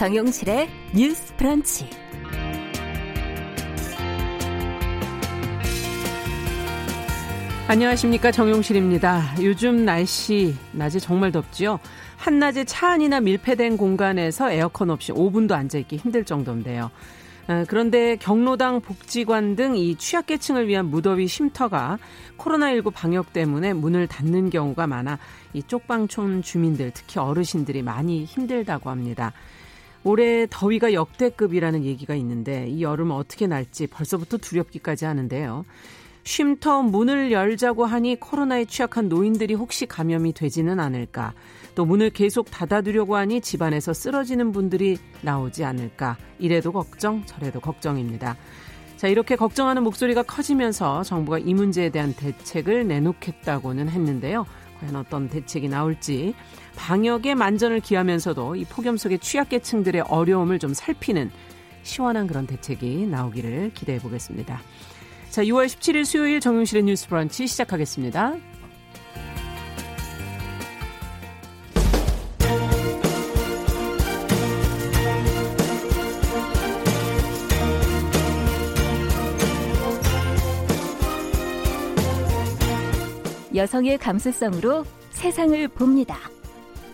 정용실의 뉴스 프런치. 안녕하십니까 정용실입니다. 요즘 날씨 낮에 정말 덥지요. 한낮에 차 안이나 밀폐된 공간에서 에어컨 없이 5분도 앉아 있기 힘들 정도인데요. 아, 그런데 경로당 복지관 등 이 취약계층을 위한 무더위 쉼터가 코로나19 방역 때문에 문을 닫는 경우가 많아 이 쪽방촌 주민들 특히 어르신들이 많이 힘들다고 합니다. 올해 더위가 역대급이라는 얘기가 있는데 이 여름 어떻게 날지 벌써부터 두렵기까지 하는데요. 쉼터 문을 열자고 하니 코로나에 취약한 노인들이 혹시 감염이 되지는 않을까. 또 문을 계속 닫아두려고 하니 집안에서 쓰러지는 분들이 나오지 않을까. 이래도 걱정, 저래도 걱정입니다. 자, 이렇게 걱정하는 목소리가 커지면서 정부가 이 문제에 대한 대책을 내놓겠다고는 했는데요. 과연 어떤 대책이 나올지 방역에 만전을 기하면서도 이 폭염 속의 취약계층들의 어려움을 좀 살피는 시원한 그런 대책이 나오기를 기대해 보겠습니다. 자, 6월 17일 수요일 정용실의 뉴스 브런치 시작하겠습니다. 여성의 감수성으로 세상을 봅니다.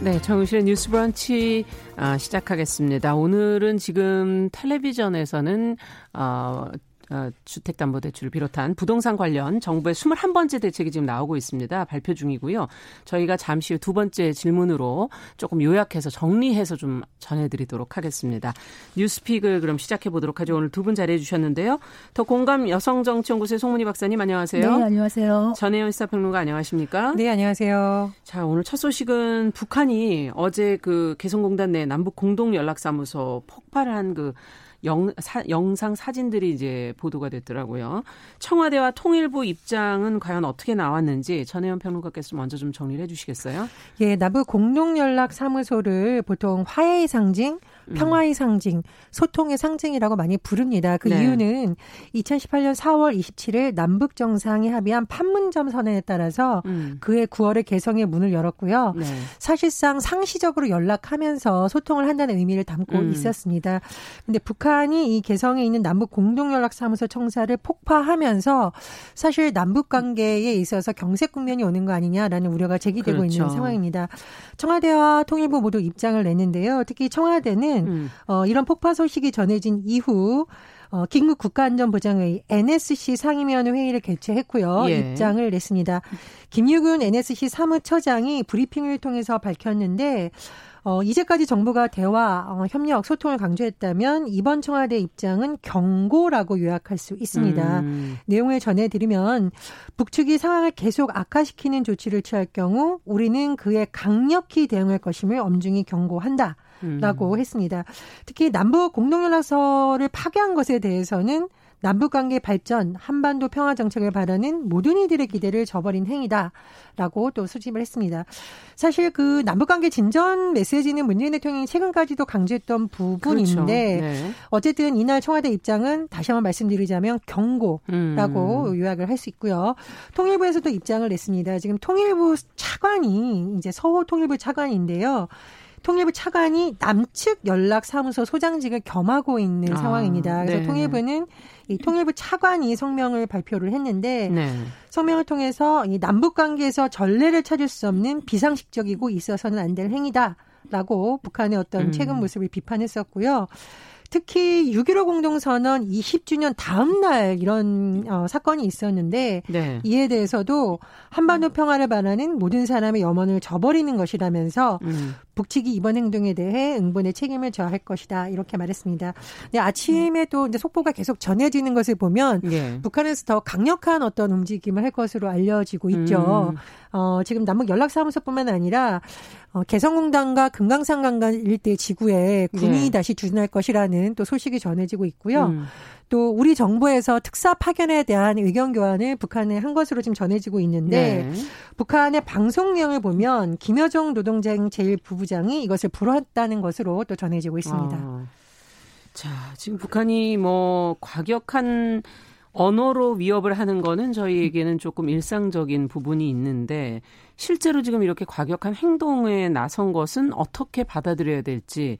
네, 정우실의 뉴스 브런치 아, 시작하겠습니다. 오늘은 지금 텔레비전에서는 어, 어, 주택담보대출을 비롯한 부동산 관련 정부의 21번째 대책이 지금 나오고 있습니다. 발표 중이고요. 저희가 잠시 후 두 번째 질문으로 조금 요약해서 정리해서 좀 전해드리도록 하겠습니다. 뉴스픽을 그럼 시작해 보도록 하죠. 오늘 두 분 자리해 주셨는데요. 더 공감 여성정치연구소의 송문희 박사님 안녕하세요. 네, 안녕하세요. 전혜연 시사평론가 안녕하십니까? 네, 안녕하세요. 자, 오늘 첫 소식은 북한이 어제 그 개성공단 내 남북 공동연락사무소 폭발한 그 영, 사, 영상 사진들이 이제 보도가 됐더라고요. 청와대와 통일부 입장은 과연 어떻게 나왔는지 전혜연 평론가께서 먼저 좀 정리를 해주시겠어요? 예, 남북 공동연락 사무소를 보통 화해의 상징, 음. 평화의 상징, 소통의 상징이라고 많이 부릅니다. 그 네. 이유는 2018년 4월 27일 남북 정상이 합의한 판문점 선언에 따라서 음. 그해 9월에 개성의 문을 열었고요. 네. 사실상 상시적으로 연락하면서 소통을 한다는 의미를 담고 음. 있었습니다. 근데 북한이 이 개성에 있는 남북 공동 연락사무소 청사를 폭파하면서 사실 남북 관계에 있어서 경색 국면이 오는 거 아니냐라는 우려가 제기되고 그렇죠. 있는 상황입니다. 청와대와 통일부 모두 입장을 냈는데요. 특히 청와대는 경우에는 음. 어, 이런 폭파 소식이 전해진 이후 어, 긴급 국가안전보장회의 NSC 상임위원회 회의를 개최했고요. 예. 입장을 냈습니다. 김유근 NSC 사무처장이 브리핑을 통해서 밝혔는데 어, 이제까지 정부가 대화, 어, 협력, 소통을 강조했다면 이번 청와대 입장은 경고라고 요약할 수 있습니다. 음. 내용을 전해드리면 북측이 상황을 계속 악화시키는 조치를 취할 경우 우리는 그에 강력히 대응할 것임을 엄중히 경고한다. 라고 음. 했습니다. 특히 남북 공동연락서를 파괴한 것에 대해서는 남북 관계 발전, 한반도 평화 정책을 바라는 모든 이들의 기대를 저버린 행위다라고 또 수집을 했습니다. 사실 그 남북 관계 진전 메시지는 문재인 대통령이 최근까지도 강조했던 부분인데 그렇죠. 네. 어쨌든 이날 청와대 입장은 다시 한번 말씀드리자면 경고라고 음. 요약을 할 수 있고요. 통일부에서도 입장을 냈습니다. 지금 통일부 차관이 이제 서호 통일부 차관인데요. 통일부 차관이 남측 연락사무소 소장직을 겸하고 있는 아, 상황입니다. 그래서 네. 통일부는 이 통일부 차관이 성명을 발표를 했는데 네. 성명을 통해서 이 남북 관계에서 전례를 찾을 수 없는 비상식적이고 있어서는 안 될 행위다라고 북한의 어떤 음. 최근 모습을 비판했었고요. 특히 6.15 공동선언 20주년 다음 날 이런 어, 사건이 있었는데 네. 이에 대해서도 한반도 평화를 바라는 모든 사람의 염원을 저버리는 것이라면서 음. 북측이 이번 행동에 대해 응분의 책임을 져야 할 것이다 이렇게 말했습니다. 네, 아침에 음. 또 이제 속보가 계속 전해지는 것을 보면 네. 북한에서 더 강력한 어떤 움직임을 할 것으로 알려지고 있죠. 음. 어, 지금 남북 연락사무소뿐만 아니라 어, 개성공단과 금강산 강간 일대 지구에 군이 네. 다시 주둔할 것이라는 또 소식이 전해지고 있고요. 음. 또 우리 정부에서 특사 파견에 대한 의견 교환을 북한에 한 것으로 지금 전해지고 있는데 네. 북한의 방송 내용을 보면 김여정 노동당 제1부부장이 이것을 불허했다는 것으로 또 전해지고 있습니다. 아. 자, 지금 북한이 뭐 과격한 언어로 위협을 하는 거는 저희에게는 조금 일상적인 부분이 있는데 실제로 지금 이렇게 과격한 행동에 나선 것은 어떻게 받아들여야 될지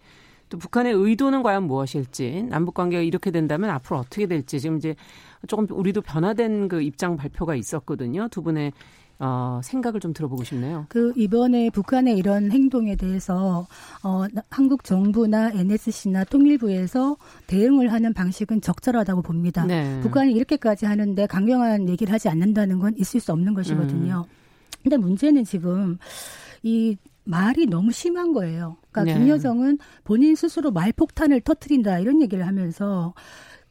또 북한의 의도는 과연 무엇일지 남북 관계가 이렇게 된다면 앞으로 어떻게 될지 지금 이제 조금 우리도 변화된 그 입장 발표가 있었거든요. 두 분의 어, 생각을 좀 들어보고 싶네요. 그 이번에 북한의 이런 행동에 대해서 어, 한국 정부나 NSC나 통일부에서 대응을 하는 방식은 적절하다고 봅니다. 네. 북한이 이렇게까지 하는데 강경한 얘기를 하지 않는다는 건 있을 수 없는 것이거든요. 음. 근데 문제는 지금 이 말이 너무 심한 거예요. 그러니까 네. 김여정은 본인 스스로 말폭탄을 터트린다 이런 얘기를 하면서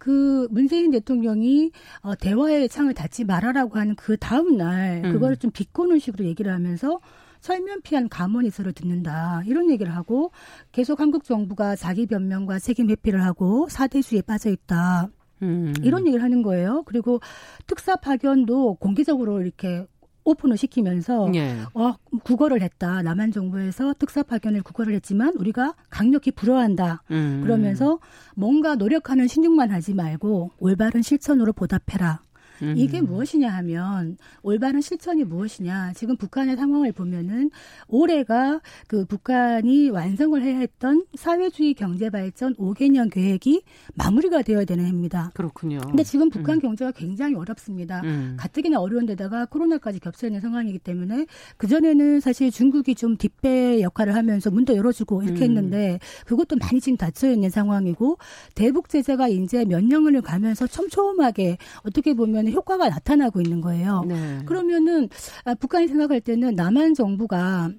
그 문재인 대통령이 어, 대화의 창을 닫지 말아라고 하는 그 다음 날 음. 그거를 좀 비꼬는 식으로 얘기를 하면서 설면피한 감언이서를 듣는다 이런 얘기를 하고 계속 한국 정부가 자기 변명과 책임 회피를 하고 사대주의에 빠져 있다. 음. 이런 얘기를 하는 거예요. 그리고 특사 파견도 공개적으로 이렇게 오픈을 시키면서 예. 어 국어를 했다. 남한 정부에서 특사 파견을 국어를 했지만 우리가 강력히 불허한다. 음. 그러면서 뭔가 노력하는 신용만 하지 말고 올바른 실천으로 보답해라. 이게 무엇이냐 하면 올바른 실천이 무엇이냐. 지금 북한의 상황을 보면은 올해가 그 북한이 완성을 해야 했던 사회주의 경제 발전 5개년 계획이 마무리가 되어야 되는 해입니다. 그렇군요. 근데 지금 북한 음. 경제가 굉장히 어렵습니다. 음. 가뜩이나 어려운 데다가 코로나까지 겹쳐 있는 상황이기 때문에 그전에는 사실 중국이 좀 뒷배 역할을 하면서 문도 열어주고 이렇게 음. 했는데 그것도 많이 지금 닫혀 있는 상황이고 대북 제재가 이제 몇 년을 가면서 촘촘하게 어떻게 보면 보면 효과가 나타나고 있는 거예요. 네. 그러면은 아, 북한이 생각할 때는 남한 정부가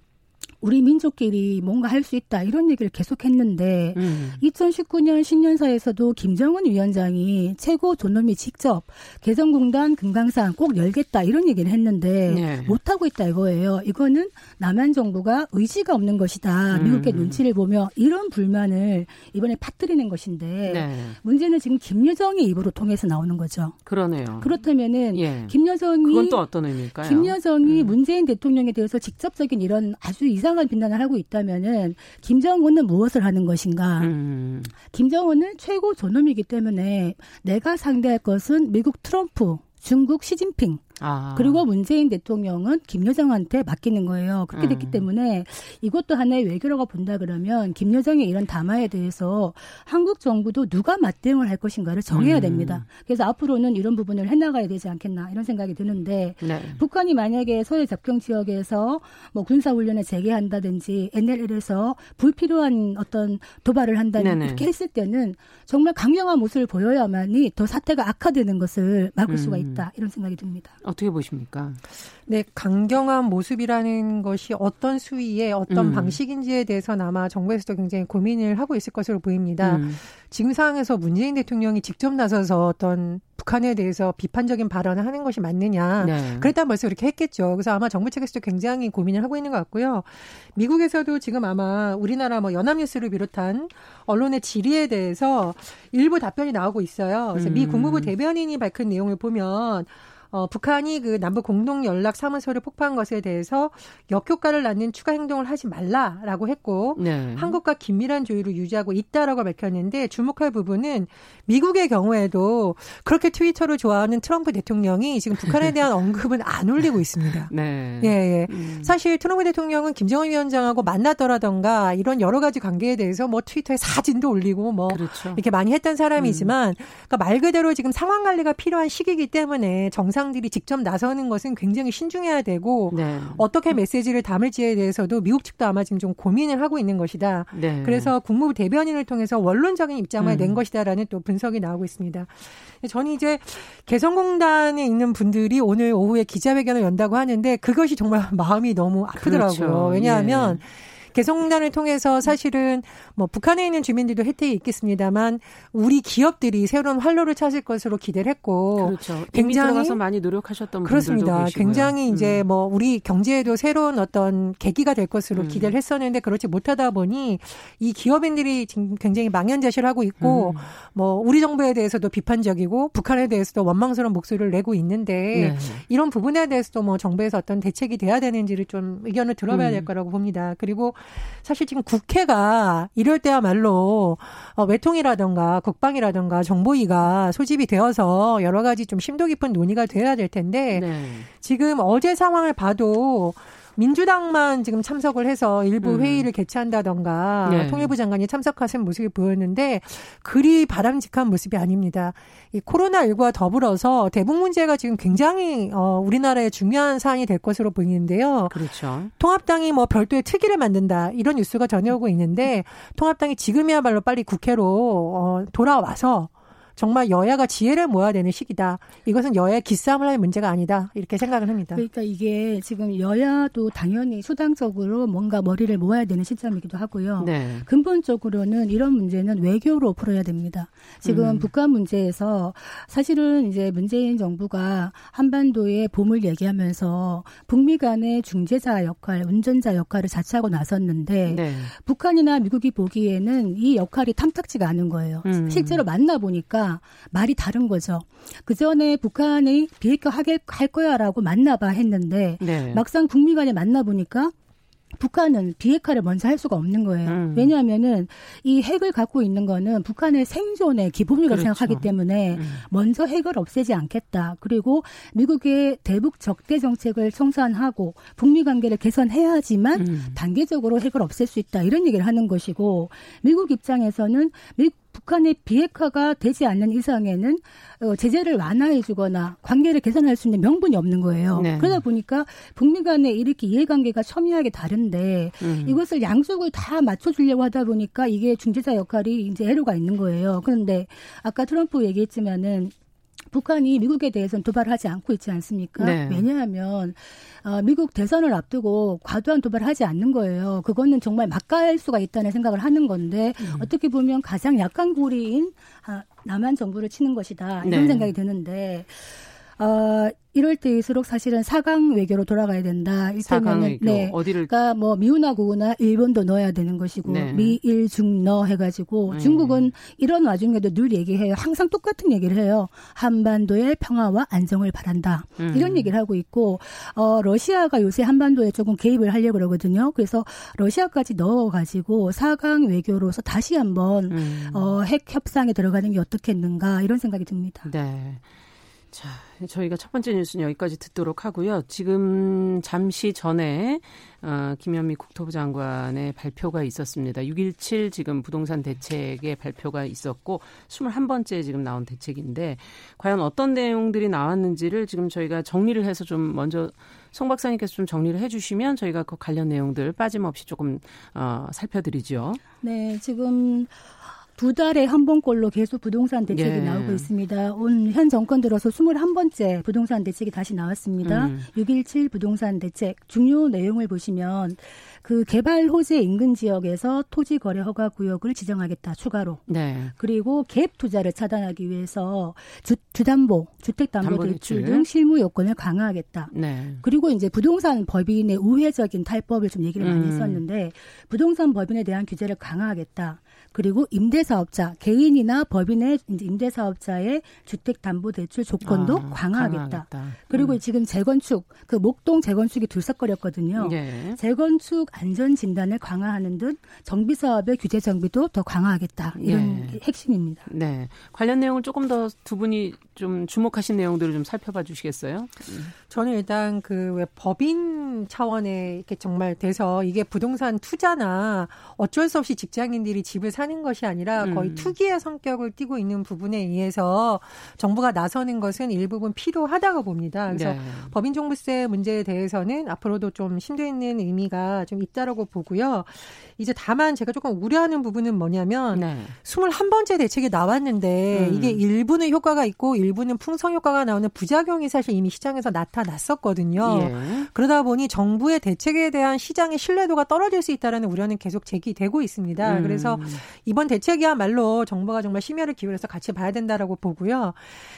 우리 민족끼리 뭔가 할 수 있다 이런 얘기를 계속했는데 음. 2019년 신년사에서도 김정은 위원장이 최고 존엄이 직접 개성공단 금강산 꼭 열겠다 이런 얘기를 했는데 네. 못 하고 있다 이거예요. 이거는 남한 정부가 의지가 없는 것이다. 음. 미국의 눈치를 보며 이런 불만을 이번에 파뜨리는 것인데 네. 문제는 지금 김여정의 입으로 통해서 나오는 거죠. 그러네요. 그렇다면은 예. 김여정이 그건 또 어떤 의미일까요? 김여정이 음. 문재인 대통령에 대해서 직접적인 이런 아주 이상 한 비난을 하고 있다면은 김정은은 무엇을 하는 것인가? 음. 김정은은 최고 존엄이기 때문에 내가 상대할 것은 미국 트럼프, 중국 시진핑 아. 그리고 문재인 대통령은 김여정한테 맡기는 거예요. 그렇게 됐기 음. 때문에 이것도 하나의 외교라고 본다 그러면 김여정의 이런 담화에 대해서 한국 정부도 누가 맞대응을 할 것인가를 정해야 음. 됩니다. 그래서 앞으로는 이런 부분을 해나가야 되지 않겠나 이런 생각이 드는데 네. 북한이 만약에 서해 접경 지역에서 뭐 군사 훈련을 재개한다든지 NLL에서 불필요한 어떤 도발을 한다는 이렇게 했을 때는 정말 강경한 모습을 보여야만이 더 사태가 악화되는 것을 막을 음. 수가 있다 이런 생각이 듭니다. 어떻게 보십니까? 네, 강경한 모습이라는 것이 어떤 수위의 어떤 음. 방식인지에 대해서는 아마 정부에서도 굉장히 고민을 하고 있을 것으로 보입니다. 음. 지금 상황에서 문재인 대통령이 직접 나서서 어떤 북한에 대해서 비판적인 발언을 하는 것이 맞느냐. 네. 그랬다면 벌써 그렇게 했겠죠. 그래서 아마 정부 측에서도 굉장히 고민을 하고 있는 것 같고요. 미국에서도 지금 아마 우리나라 뭐 연합뉴스를 비롯한 언론의 질의에 대해서 일부 답변이 나오고 있어요. 그래서 음. 미 국무부 대변인이 밝힌 내용을 보면 어, 북한이 그 남북 공동 연락 사무소를 폭파한 것에 대해서 역효과를 낳는 추가 행동을 하지 말라라고 했고 네. 한국과 긴밀한 조율을 유지하고 있다라고 밝혔는데 주목할 부분은 미국의 경우에도 그렇게 트위터를 좋아하는 트럼프 대통령이 지금 북한에 대한 언급은 안 올리고 있습니다. 네. 예, 예. 음. 사실 트럼프 대통령은 김정은 위원장하고 만났더라던가 이런 여러 가지 관계에 대해서 뭐 트위터에 사진도 올리고 뭐 그렇죠. 이렇게 많이 했던 사람이지만 음. 그러니까 말 그대로 지금 상황 관리가 필요한 시기이기 때문에 정상 정상들이 직접 나서는 것은 굉장히 신중해야 되고 네. 어떻게 메시지를 담을지에 대해서도 미국 측도 아마 지금 좀 고민을 하고 있는 것이다. 네. 그래서 국무부 대변인을 통해서 원론적인 입장을 음. 낸 것이다라는 또 분석이 나오고 있습니다. 저는 이제 개성공단에 있는 분들이 오늘 오후에 기자회견을 연다고 하는데 그것이 정말 마음이 너무 아프더라고요. 그렇죠. 왜냐하면 예. 개성공단을 통해서 사실은 뭐 북한에 있는 주민들도 혜택이 있겠습니다만 우리 기업들이 새로운 활로를 찾을 것으로 기대를 했고 그렇죠. 굉장히 많이 노력하셨던 그렇습니다. 계시고요. 굉장히 이제 음. 뭐 우리 경제에도 새로운 어떤 계기가 될 것으로 음. 기대를 했었는데 그렇지 못하다 보니 이 기업인들이 지금 굉장히 망연자실을 하고 있고 음. 뭐 우리 정부에 대해서도 비판적이고 북한에 대해서도 원망스러운 목소리를 내고 있는데 네. 이런 부분에 대해서도 뭐 정부에서 어떤 대책이 돼야 되는지를 좀 의견을 들어봐야 될 음. 거라고 봅니다. 그리고 사실 지금 국회가 이럴 때야말로 어, 외통이라든가 국방이라든가 정보위가 소집이 되어서 여러 가지 좀 심도 깊은 논의가 돼야 될 텐데 네. 지금 어제 상황을 봐도 민주당만 지금 참석을 해서 일부 음. 회의를 개최한다던가 네. 통일부 장관이 참석하신 모습이 보였는데 그리 바람직한 모습이 아닙니다. 이 코로나19와 더불어서 대북 문제가 지금 굉장히 어 우리나라의 중요한 사안이 될 것으로 보이는데요. 그렇죠. 통합당이 뭐 별도의 특위를 만든다 이런 뉴스가 전해오고 있는데 통합당이 지금이야말로 빨리 국회로 어 돌아와서 정말 여야가 지혜를 모아야 되는 시기다. 이것은 여야의 기싸움을 할 문제가 아니다. 이렇게 생각을 합니다. 그러니까 이게 지금 여야도 당연히 수당적으로 뭔가 머리를 모아야 되는 시점이기도 하고요. 네. 근본적으로는 이런 문제는 외교로 풀어야 됩니다. 지금 음. 북한 문제에서 사실은 이제 문재인 정부가 한반도의 봄을 얘기하면서 북미 간의 중재자 역할, 운전자 역할을 자처하고 나섰는데 네. 북한이나 미국이 보기에는 이 역할이 탐탁지가 않은 거예요. 음. 실제로 만나 보니까 말이 다른 거죠. 그 전에 북한이 비핵화 하게 할 거야라고 만나봐 했는데 네. 막상 북미 간에 만나 보니까 북한은 비핵화를 먼저 할 수가 없는 거예요. 음. 왜냐하면은 이 핵을 갖고 있는 거는 북한의 생존의 기본이라고 그렇죠. 생각하기 때문에 음. 먼저 핵을 없애지 않겠다. 그리고 미국의 대북 적대 정책을 청산하고 북미 관계를 개선해야지만 음. 단계적으로 핵을 없앨 수 있다. 이런 얘기를 하는 것이고 미국 입장에서는 미, 북한의 비핵화가 되지 않는 이상에는 어, 제재를 완화해주거나 관계를 개선할 수 있는 명분이 없는 거예요. 네. 그러다 보니까 북미 간에 이렇게 이해관계가 첨예하게 다른데 음. 이것을 양쪽을 다 맞춰주려고 하다 보니까 이게 중재자 역할이 이제 애로가 있는 거예요. 그런데 아까 트럼프 얘기했지만은 북한이 미국에 대해서는 도발하지 않고 있지 않습니까? 네. 왜냐하면 어, 미국 대선을 앞두고 과도한 도발을 하지 않는 거예요. 그거는 정말 막갈 수가 있다는 생각을 하는 건데 음. 어떻게 보면 가장 약한 고리인 아, 남한 정부를 치는 것이다 이런 네. 생각이 드는데 어, 이럴 때일수록 사실은 사강 외교로 돌아가야 된다. 사강 외교 네. 어디를 그러니까 뭐 미우나 구나 일본도 넣어야 되는 것이고 네. 미일 중너 해가지고 음. 중국은 이런 와중에도 늘 얘기해요. 항상 똑같은 얘기를 해요. 한반도의 평화와 안정을 바란다. 음. 이런 얘기를 하고 있고 어 러시아가 요새 한반도에 조금 개입을 하려고 그러거든요. 그래서 러시아까지 넣어가지고 사강 외교로서 다시 한번 음. 어 핵 협상에 들어가는 게 어떻겠는가 이런 생각이 듭니다. 네. 자, 저희가 첫 번째 뉴스는 여기까지 듣도록 하고요. 지금 잠시 전에 어, 김현미 국토부 장관의 발표가 있었습니다. 6.17 지금 부동산 대책의 발표가 있었고 21번째 지금 나온 대책인데 과연 어떤 내용들이 나왔는지를 지금 저희가 정리를 해서 좀 먼저 송 박사님께서 좀 정리를 해주시면 저희가 그 관련 내용들 빠짐없이 조금 어, 살펴드리죠. 네, 지금 두 달에 한 번꼴로 계속 부동산 대책이 예. 나오고 있습니다. 온 현 정권 들어서 21번째 부동산 대책이 다시 나왔습니다. 음. 6.17 부동산 대책 중요 내용을 보시면 그 개발 호재 인근 지역에서 토지 거래 허가 구역을 지정하겠다 추가로. 네. 그리고 갭 투자를 차단하기 위해서 주, 주담보, 주택 담보 대출 등 실무 요건을 강화하겠다. 네. 그리고 이제 부동산 법인의 우회적인 탈법을 좀 얘기를 많이 음. 했었는데 부동산 법인에 대한 규제를 강화하겠다. 그리고 임대사업자 개인이나 법인의 임대사업자의 주택담보대출 조건도 아, 강화하겠다. 강화하겠다. 그리고 음. 지금 재건축 그 목동 재건축이 들썩거렸거든요. 예. 재건축 안전 진단을 강화하는 등 정비 사업의 규제 정비도 더 강화하겠다. 이런 예. 핵심입니다. 네. 관련 내용을 조금 더 두 분이 좀 주목하신 내용들을 좀 살펴봐 주시겠어요? 저는 일단 그 왜 법인 차원에 이렇게 정말 돼서 이게 부동산 투자나 어쩔 수 없이 직장인들이 집을 사는 것이 아니라 아니라 거의 음. 투기의 성격을 띠고 있는 부분에 의해서 정부가 나서는 것은 일부분 필요하다고 봅니다. 그래서 네. 법인종부세 문제에 대해서는 앞으로도 좀 심도 있는 의미가 좀 있다라고 보고요. 이제 다만 제가 조금 우려하는 부분은 뭐냐면 네. 21번째 대책이 나왔는데 음. 이게 일부는 효과가 있고 일부는 풍성 효과가 나오는 부작용이 사실 이미 시장에서 나타났었거든요. 예. 그러다 보니 정부의 대책에 대한 시장의 신뢰도가 떨어질 수 있다라는 우려는 계속 제기되고 있습니다. 음. 그래서 이번 대책이야말로 정부가 정말 심혈을 기울여서 같이 봐야 된다라고 보고요.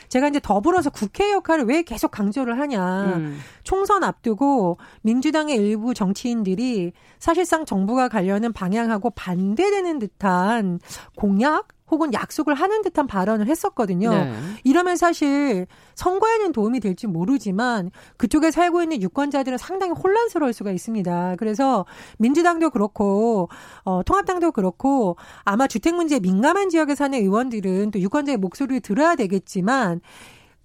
제가 이제 더불어서 국회 역할을 왜 계속 강조를 하냐. 음. 총선 앞두고 민주당의 일부 정치인들이 사실상 정부가 가려는 방향하고 반대되는 듯한 공약 혹은 약속을 하는 듯한 발언을 했었거든요. 네. 이러면 사실 선거에는 도움이 될지 모르지만 그쪽에 살고 있는 유권자들은 상당히 혼란스러울 수가 있습니다. 그래서 민주당도 그렇고 어, 통합당도 그렇고 아마 주택 문제에 민감한 지역에 사는 의원들은 또 유권자의 목소리를 들어야 되겠지만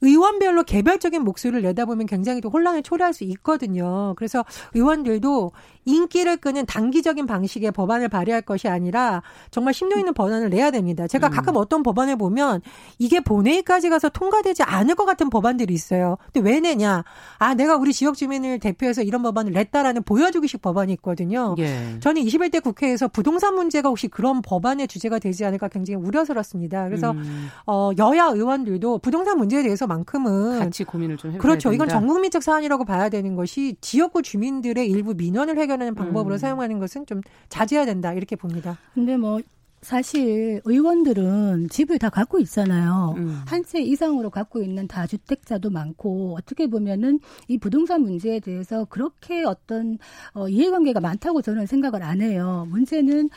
의원별로 개별적인 목소리를 내다보면 굉장히 또 혼란을 초래할 수 있거든요. 그래서 의원들도 인기를 끄는 단기적인 방식의 법안을 발의할 것이 아니라 정말 심도 있는 법안을 내야 됩니다. 제가 음. 가끔 어떤 법안을 보면 이게 본회의까지 가서 통과되지 않을 것 같은 법안들이 있어요. 근데 왜 내냐? 아, 내가 우리 지역 주민을 대표해서 이런 법안을 냈다라는 보여주기식 법안이 있거든요. 예. 저는 21대 국회에서 부동산 문제가 혹시 그런 법안의 주제가 되지 않을까 굉장히 우려스럽습니다. 그래서 음. 어, 여야 의원들도 부동산 문제에 대해서만큼은 같이 고민을 좀 해봐야 그렇죠. 된다. 이건 전국민적 사안이라고 봐야 되는 것이 지역구 주민들의 일부 민원을 해결 해결하는 방법으로 음. 사용하는 것은 좀 자제해야 된다 이렇게 봅니다. 근데 뭐 사실 의원들은 집을 다 갖고 있잖아요. 음. 한채 이상으로 갖고 있는 다주택자도 많고 어떻게 보면은 이 부동산 문제에 대해서 그렇게 어떤 어, 이해관계가 많다고 저는 생각을 안 해요. 문제는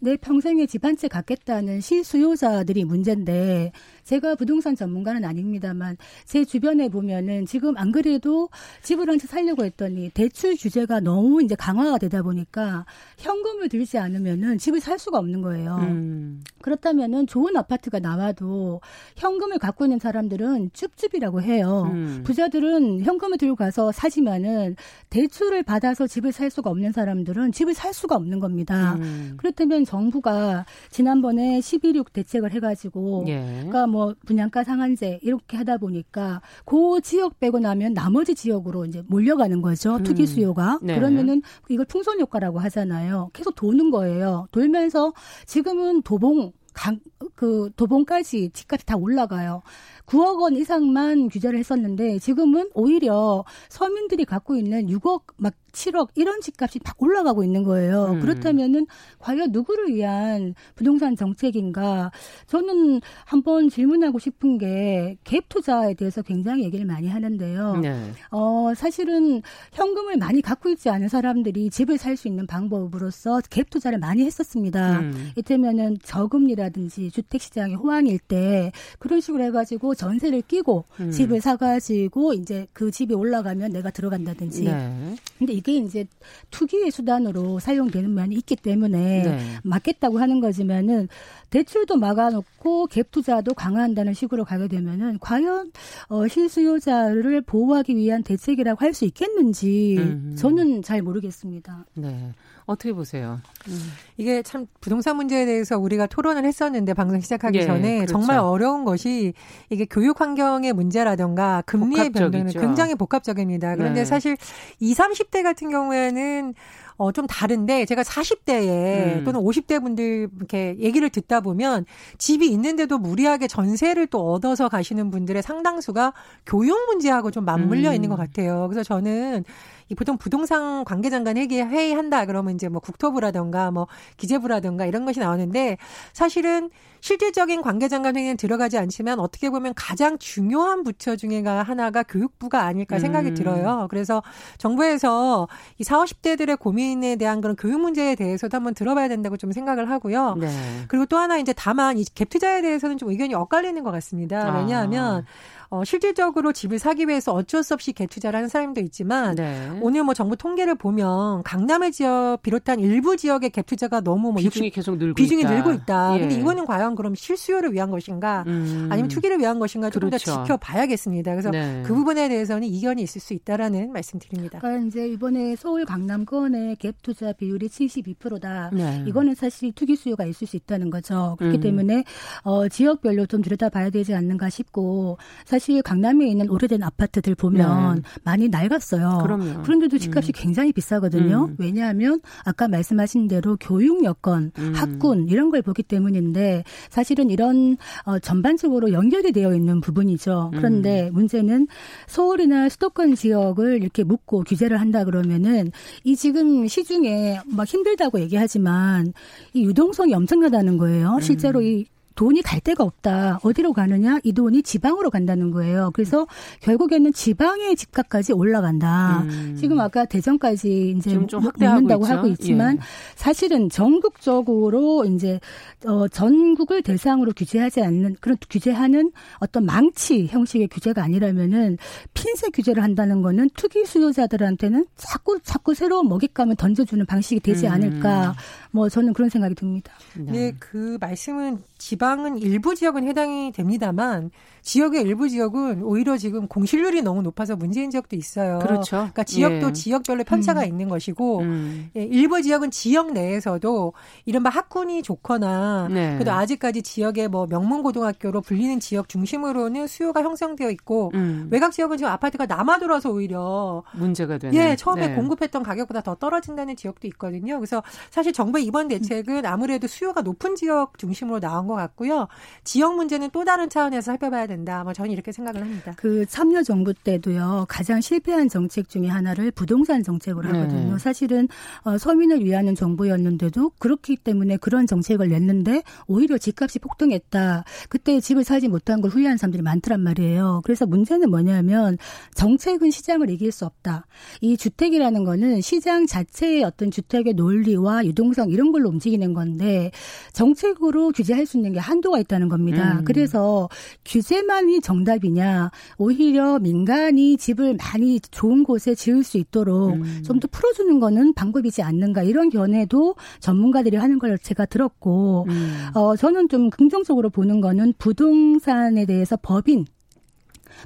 내 평생에 집 한 채 갖겠다는 실수요자들이 문제인데 제가 부동산 전문가는 아닙니다만 제 주변에 보면은 지금 안 그래도 집을 한 채 살려고 했더니 대출 규제가 너무 이제 강화가 되다 보니까 현금을 들지 않으면은 집을 살 수가 없는 거예요. 음. 그렇다면은 좋은 아파트가 나와도 현금을 갖고 있는 사람들은 쭈쭈이라고 해요. 음. 부자들은 현금을 들고 가서 사지만은 대출을 받아서 집을 살 수가 없는 사람들은 집을 살 수가 없는 겁니다. 음. 그렇다면 정부가 지난번에 11.6 대책을 해가지고 예. 그러니까 뭐뭐 분양가 상한제 이렇게 하다 보니까 그 지역 빼고 나면 나머지 지역으로 이제 몰려가는 거죠. 음. 투기 수요가. 네. 그러면은 이걸 풍선 효과라고 하잖아요. 계속 도는 거예요. 돌면서 지금은 도봉 강, 그 도봉까지 집값이 다 올라가요. 9억 원 이상만 규제를 했었는데 지금은 오히려 서민들이 갖고 있는 6억 막 7억 이런 집값이 막 올라가고 있는 거예요. 음. 그렇다면은 과연 누구를 위한 부동산 정책인가? 저는 한번 질문하고 싶은 게 갭 투자에 대해서 굉장히 얘기를 많이 하는데요. 네. 어, 사실은 현금을 많이 갖고 있지 않은 사람들이 집을 살 수 있는 방법으로서 갭 투자를 많이 했었습니다. 음. 이때면은 저금리라든지 주택 시장이 호황일 때 그런 식으로 해가지고 전세를 끼고 음. 집을 사가지고 이제 그 집이 올라가면 내가 들어간다든지. 네. 근데 이게 이제 투기의 수단으로 사용되는 면이 있기 때문에 네. 막겠다고 하는 거지만은 대출도 막아놓고 갭 투자도 강화한다는 식으로 가게 되면은 과연 어, 실수요자를 보호하기 위한 대책이라고 할 수 있겠는지 음. 저는 잘 모르겠습니다. 네. 어떻게 보세요? 음. 이게 참 부동산 문제에 대해서 우리가 토론을 했었는데 방송 시작하기 예, 전에 그렇죠. 정말 어려운 것이 이게 교육 환경의 문제라던가 금리의 변동은 굉장히 복합적입니다. 그런데 네. 사실 20, 30대 같은 경우에는 어, 좀 다른데 제가 40대에 음. 또는 50대 분들 이렇게 얘기를 듣다 보면 집이 있는데도 무리하게 전세를 또 얻어서 가시는 분들의 상당수가 교육 문제하고 좀 맞물려 음. 있는 것 같아요. 그래서 저는 이 보통 부동산 관계장 관 회의 회의한다 그러면 이제 뭐 국토부라든가 뭐 기재부라든가 이런 것이 나오는데 사실은 실질적인 관계장 관 회의는 들어가지 않지만 어떻게 보면 가장 중요한 부처 중에가 하나가 교육부가 아닐까 생각이 음. 들어요. 그래서 정부에서 이 40, 50대들의 고민에 대한 그런 교육 문제에 대해서도 한번 들어봐야 된다고 좀 생각을 하고요. 네. 그리고 또 하나 이제 다만 이 갭 투자에 대해서는 좀 의견이 엇갈리는 것 같습니다. 왜냐하면 아. 어, 실질적으로 집을 사기 위해서 어쩔 수 없이 갭투자를 하는 사람도 있지만 네. 오늘 뭐 정부 통계를 보면 강남의 지역 비롯한 일부 지역의 갭투자가 너무 뭐 비중이 60, 계속 늘고 비중이 있다. 늘고 있다. 예. 근데 이거는 과연 그럼 실수요를 위한 것인가 음. 아니면 투기를 위한 것인가 조금 그렇죠. 더 지켜봐야겠습니다. 그래서 네. 그 부분에 대해서는 이견이 있을 수 있다라는 말씀드립니다. 그러니까 이제 이번에 서울 강남권의 갭투자 비율이 72%다. 네. 이거는 사실 투기 수요가 있을 수 있다는 거죠. 그렇기 음. 때문에 어, 지역별로 좀 들여다봐야 되지 않는가 싶고 사실 강남에 있는 오래된 아파트들 보면 네. 많이 낡았어요. 그럼요. 그런데도 집값이 음. 굉장히 비싸거든요. 음. 왜냐하면 아까 말씀하신 대로 교육 여건, 음. 학군 이런 걸 보기 때문인데 사실은 이런 어, 전반적으로 연결이 되어 있는 부분이죠. 그런데 음. 문제는 서울이나 수도권 지역을 이렇게 묶고 규제를 한다 그러면은 이 지금 시중에 막 힘들다고 얘기하지만 이 유동성이 엄청나다는 거예요. 실제로 이 돈이 갈 데가 없다. 어디로 가느냐? 이 돈이 지방으로 간다는 거예요. 그래서 결국에는 지방의 집값까지 올라간다. 음. 지금 아까 대전까지 이제 좀 확대한다고 하고 있지만 예. 사실은 전국적으로 이제 어 전국을 대상으로 규제하지 않는 그런 규제하는 어떤 망치 형식의 규제가 아니라면은 핀셋 규제를 한다는 거는 투기 수요자들한테는 자꾸 자꾸 새로운 먹잇감을 던져주는 방식이 되지 음. 않을까. 뭐 저는 그런 생각이 듭니다. 네, 네그 말씀은 지방은 일부 지역은 해당이 됩니다만 지역의 일부 지역은 오히려 지금 공실률이 너무 높아서 문제인 지역도 있어요. 그렇죠. 그러니까 지역도 예. 지역별로 편차가 음. 있는 것이고 음. 예, 일부 지역은 지역 내에서도 이른바 학군이 좋거나 네. 그래도 아직까지 지역의 뭐 명문 고등학교로 불리는 지역 중심으로는 수요가 형성되어 있고 음. 외곽 지역은 지금 아파트가 남아 돌아서 오히려 문제가 되는. 예, 처음에 네. 공급했던 가격보다 더 떨어진다는 지역도 있거든요. 그래서 사실 정부의 이번 대책은 아무래도 수요가 높은 지역 중심으로 나온 것 같고요. 지역 문제는 또 다른 차원에서 살펴봐야 된다. 된다. 뭐 저는 이렇게 생각을 합니다. 그 참여 정부 때도요. 가장 실패한 정책 중에 하나를 부동산 정책으로 네. 하거든요. 네. 사실은 어, 서민을 위하는 정부였는데도 그렇기 때문에 그런 정책을 냈는데 오히려 집값이 폭등했다. 그때 집을 살지 못한 걸 후회한 사람들이 많더란 말이에요. 그래서 문제는 뭐냐면 정책은 시장을 이길 수 없다. 이 주택이라는 거는 시장 자체의 어떤 주택의 논리와 유동성 이런 걸로 움직이는 건데 정책으로 규제할 수 있는 게 한도가 있다는 겁니다. 음. 그래서 규제 집만이 정답이냐 오히려 민간이 집을 많이 좋은 곳에 지을 수 있도록 음. 좀더 풀어주는 거는 방법이지 않는가 이런 견해도 전문가들이 하는 걸 제가 들었고 음. 어 저는 좀 긍정적으로 보는 거는 부동산에 대해서 법인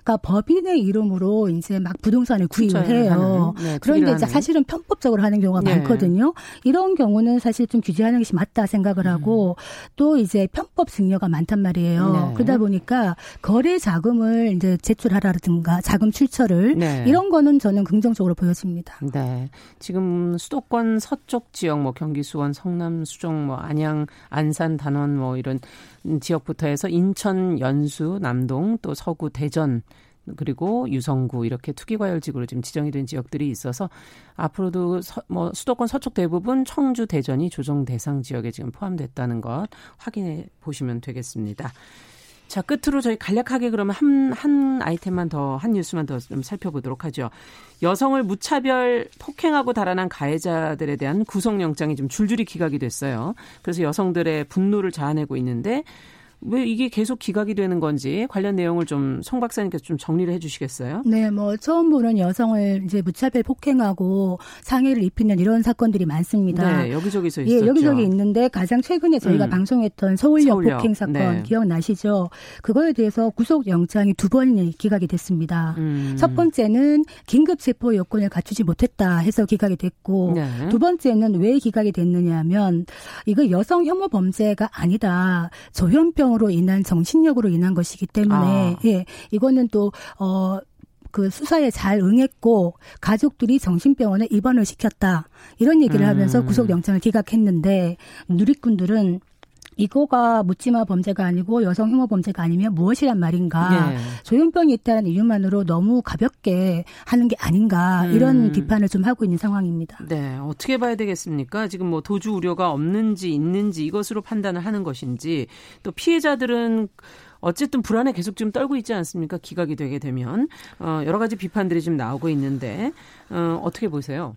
그러니까 법인의 이름으로 이제 막 부동산을 구입을 해요. 네, 그런데 이제 사실은 편법적으로 하는 경우가 네. 많거든요. 이런 경우는 사실 좀 규제하는 것이 맞다 생각을 하고 음. 또 이제 편법 증여가 많단 말이에요. 네. 그러다 보니까 거래 자금을 이제 제출하라든가 자금 출처를 네. 이런 거는 저는 긍정적으로 보여집니다. 네. 지금 수도권 서쪽 지역 뭐 경기 수원, 성남, 수종, 뭐 안양, 안산, 단원 뭐 이런 지역부터 해서 인천, 연수, 남동, 또 서구, 대전 그리고 유성구 이렇게 투기과열지구로 지금 지정이 된 지역들이 있어서 앞으로도 서, 뭐 수도권 서쪽 대부분 청주, 대전이 조정 대상 지역에 지금 포함됐다는 것 확인해 보시면 되겠습니다. 자, 끝으로 저희 간략하게 그러면 한, 한 아이템만 더, 한 뉴스만 더 좀 살펴보도록 하죠. 여성을 무차별 폭행하고 달아난 가해자들에 대한 구속영장이 좀 줄줄이 기각이 됐어요. 그래서 여성들의 분노를 자아내고 있는데 왜 이게 계속 기각이 되는 건지 관련 내용을 좀 송 박사님께서 좀 정리를 해주시겠어요? 네, 뭐 처음 보는 여성을 이제 무차별 폭행하고 상해를 입히는 이런 사건들이 많습니다. 네, 여기저기서 있었죠. 예, 여기저기 있는데 가장 최근에 저희가 음. 방송했던 서울역, 서울역, 폭행 사건 네. 기억나시죠? 그거에 대해서 구속 영장이 두 번이 기각이 됐습니다. 음. 첫 번째는 긴급 체포 요건을 갖추지 못했다 해서 기각이 됐고 네. 두 번째는 왜 기각이 됐느냐면 이거 여성 혐오 범죄가 아니다. 조현병 질병으로 인한 정신력으로 인한 것이기 때문에 아. 예 이거는 또어 그 수사에 잘 응했고 가족들이 정신병원에 입원을 시켰다 이런 얘기를 음. 하면서 구속영장을 기각했는데 누리꾼들은 이거가 묻지마 범죄가 아니고 여성 혐오 범죄가 아니면 무엇이란 말인가? 네. 조현병이 있다는 이유만으로 너무 가볍게 하는 게 아닌가 이런 음. 비판을 좀 하고 있는 상황입니다. 네, 어떻게 봐야 되겠습니까? 지금 뭐 도주 우려가 없는지 있는지 이것으로 판단을 하는 것인지 또 피해자들은 어쨌든 불안에 계속 좀 떨고 있지 않습니까? 기각이 되게 되면 어, 여러 가지 비판들이 좀 나오고 있는데 어, 어떻게 보세요?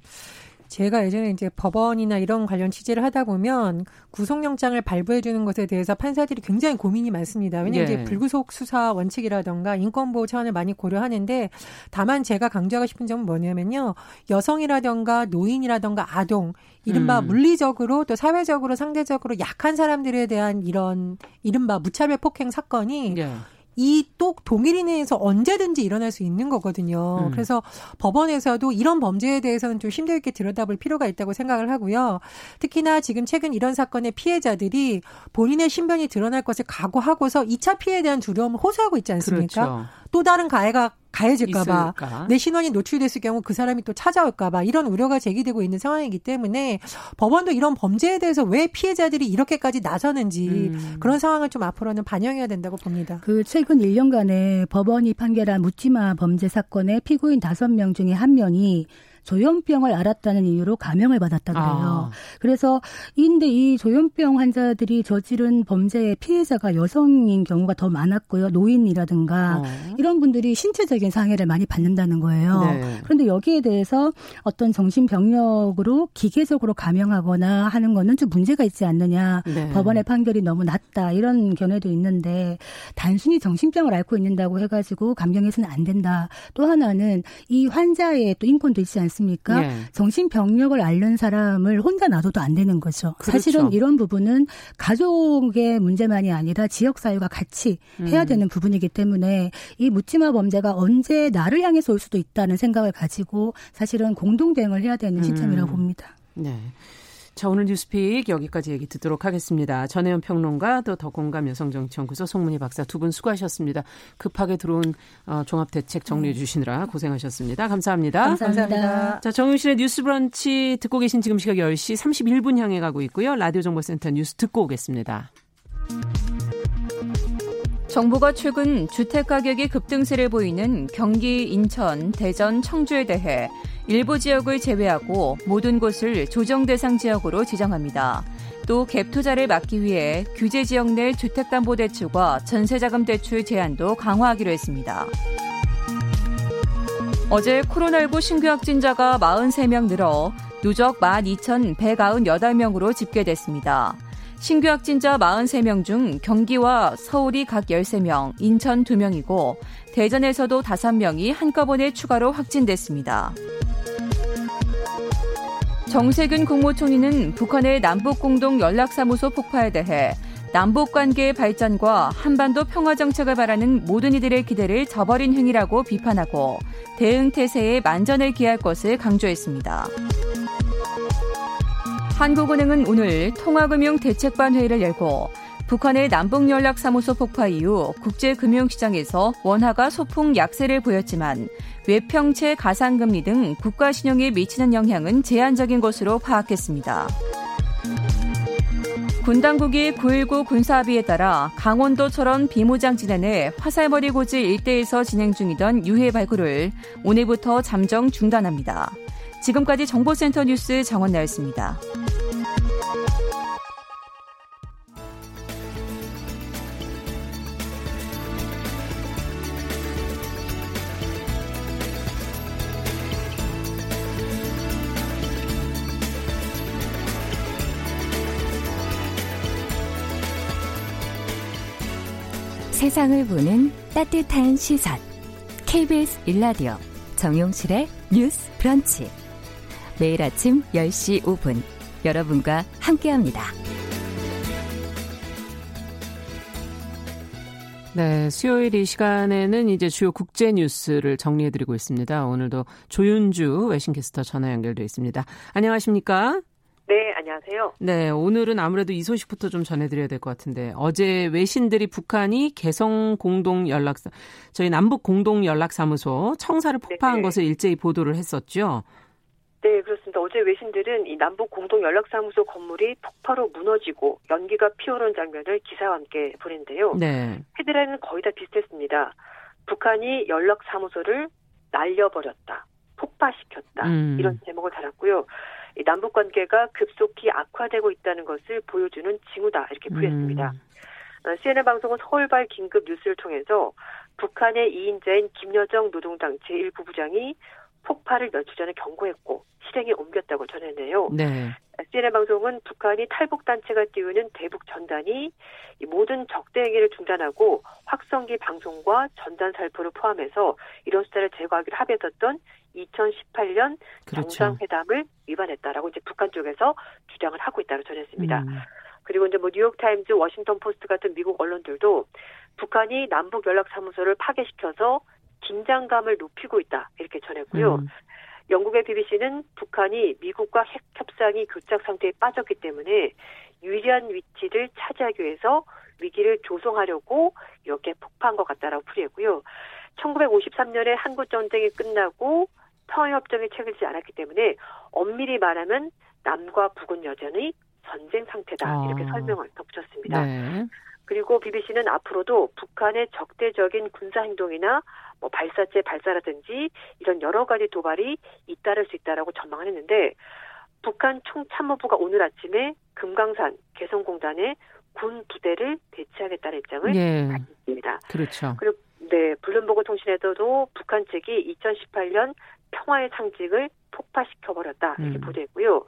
제가 예전에 이제 법원이나 이런 관련 취재를 하다 보면 구속영장을 발부해 주는 것에 대해서 판사들이 굉장히 고민이 많습니다. 왜냐하면 예. 이제 불구속 수사 원칙이라던가 인권보호 차원을 많이 고려하는데 다만 제가 강조하고 싶은 점은 뭐냐면요. 여성이라던가 노인이라던가 아동 이른바 음. 물리적으로 또 사회적으로 상대적으로 약한 사람들에 대한 이런 이른바 무차별 폭행 사건이 예. 이 또 동일이 내에서 언제든지 일어날 수 있는 거거든요. 음. 그래서 법원에서도 이런 범죄에 대해서는 좀 심도 있게 들여다볼 필요가 있다고 생각을 하고요. 특히나 지금 최근 이런 사건의 피해자들이 본인의 신변이 드러날 것을 각오하고서 2차 피해에 대한 두려움을 호소하고 있지 않습니까? 그렇죠. 또 다른 가해가 가해질까봐 내 신원이 노출됐을 경우 그 사람이 또 찾아올까봐 이런 우려가 제기되고 있는 상황이기 때문에 법원도 이런 범죄에 대해서 왜 피해자들이 이렇게까지 나서는지 음. 그런 상황을 좀 앞으로는 반영해야 된다고 봅니다. 그 최근 1년간에 법원이 판결한 묻지마 범죄 사건의 피고인 5명 중에 한 명이 조현병을 알았다는 이유로 감형을 받았다 그래요. 아. 그래서 인데 이 조현병 환자들이 저지른 범죄의 피해자가 여성인 경우가 더 많았고요. 노인이라든가 어. 이런 분들이 신체적인 상해를 많이 받는다는 거예요. 네. 그런데 여기에 대해서 어떤 정신병력으로 기계적으로 감형하거나 하는 거는 좀 문제가 있지 않느냐. 네. 법원의 판결이 너무 낮다. 이런 견해도 있는데 단순히 정신병을 앓고 있는다고 해가지고 감경해서는 안 된다. 또 하나는 이 환자의 또 인권도 있지 않습니까? 않습니까? 네. 정신병력을 앓는 사람을 혼자 놔둬도 안 되는 거죠. 그렇죠. 사실은 이런 부분은 가족의 문제만이 아니라 지역사회가 같이 해야 음. 되는 부분이기 때문에 이 묻지마 범죄가 언제 나를 향해서 올 수도 있다는 생각을 가지고 사실은 공동 대응을 해야 되는 시점이라고 음. 봅니다. 네. 자, 오늘 뉴스픽 여기까지 얘기 듣도록 하겠습니다. 전혜연 평론가 또 더공감 여성정치연구소 송문희 박사 두 분 수고하셨습니다. 급하게 들어온 어, 종합대책 정리해 네. 주시느라 고생하셨습니다. 감사합니다. 감사합니다. 자, 정윤실의 뉴스 브런치 듣고 계신 지금 시각 10시 31분 향해 가고 있고요. 라디오 정보센터 뉴스 듣고 오겠습니다. 정부가 최근 주택 가격이 급등세를 보이는 경기, 인천, 대전, 청주에 대해 일부 지역을 제외하고 모든 곳을 조정 대상 지역으로 지정합니다. 또 갭 투자를 막기 위해 규제 지역 내 주택담보대출과 전세자금 대출 제한도 강화하기로 했습니다. 어제 코로나19 신규 확진자가 43명 늘어 누적 12,198명으로 집계됐습니다. 신규 확진자 43명 중 경기와 서울이 각 13명, 인천 2명이고 대전에서도 5명이 한꺼번에 추가로 확진됐습니다. 정세균 국무총리는 북한의 남북공동 연락사무소 폭파에 대해 남북 관계의 발전과 한반도 평화 정책을 바라는 모든 이들의 기대를 저버린 행위라고 비판하고 대응 태세에 만전을 기할 것을 강조했습니다. 한국은행은 오늘 통화금융 대책반 회의를 열고 북한의 남북연락사무소 폭파 이후 국제금융시장에서 원화가 소폭 약세를 보였지만 외평채 가상금리 등 국가 신용에 미치는 영향은 제한적인 것으로 파악했습니다. 군 당국이 9.19 군사합의에 따라 강원도처럼 비무장지대 내 화살머리 고지 일대에서 진행 중이던 유해 발굴을 오늘부터 잠정 중단합니다. 지금까지 정보센터 뉴스 정원나였습니다. 세상을 보는 따뜻한 시선. KBS 일라디오 정용실의 뉴스 브런치. 매일 아침 10시 5분 여러분과 함께합니다. 네, 수요일 이 시간에는 이제 주요 국제 뉴스를 정리해 드리고 있습니다. 오늘도 조윤주 외신캐스터 전화 연결돼 있습니다. 안녕하십니까? 네, 안녕하세요. 네, 오늘은 아무래도 이 소식부터 좀 전해드려야 될 것 같은데 어제 외신들이 북한이 개성 공동 연락사 저희 남북 공동 연락사무소 청사를 폭파한 네 것을 일제히 보도를 했었죠. 네, 그렇습니다. 어제 외신들은 이 남북 공동 연락사무소 건물이 폭파로 무너지고 연기가 피어오른 장면을 기사와 함께 보냈는데요. 네. 헤드라인은 거의 다 비슷했습니다. 북한이 연락사무소를 날려버렸다. 폭파시켰다. 음. 이런 제목을 달았고요. 남북 관계가 급속히 악화되고 있다는 것을 보여주는 징후다 이렇게 부였습니다. 음. 어, CNN 방송은 서울발 긴급 뉴스를 통해서 북한의 2인자인 김여정 노동당 제1부부장이 폭발을 며칠 전에 경고했고 실행에 옮겼다고 전했네요. 네. CNN 방송은 북한이 탈북 단체가 띄우는 대북 전단이 모든 적대 행위를 중단하고 확성기 방송과 전단 살포를 포함해서 이런 수단을 제거하기로 합의했었던 2018년 그렇죠. 정상회담을 위반했다라고 이제 북한 쪽에서 주장을 하고 있다고 전했습니다. 음. 그리고 이제 뭐 뉴욕 타임즈, 워싱턴 포스트 같은 미국 언론들도 북한이 남북 연락 사무소를 파괴시켜서 긴장감을 높이고 있다 이렇게 전했고요. 음. 영국의 BBC는 북한이 미국과 핵 협상이 교착 상태에 빠졌기 때문에 유리한 위치를 차지하기 위해서 위기를 조성하려고 이렇게 폭파한 것 같다라고 풀이했고요. 1953년에 한국 전쟁이 끝나고 평화협정이 체결되지 않았기 때문에 엄밀히 말하면 남과 북은 여전히 전쟁 상태다 이렇게 아. 설명을 덧붙였습니다. 네. 그리고 BBC는 앞으로도 북한의 적대적인 군사 행동이나 뭐 발사체 발사라든지 이런 여러 가지 도발이 잇따를 수 있다라고 전망을 했는데 북한 총참모부가 오늘 아침에 금강산 개성공단에 군 부대를 배치하겠다는 입장을 예. 밝혔습니다. 그렇죠. 그리고 네 블룸버그 통신에서도 북한 측이 2018년 평화의 상징을 폭파시켜버렸다 이렇게 음. 보도했고요.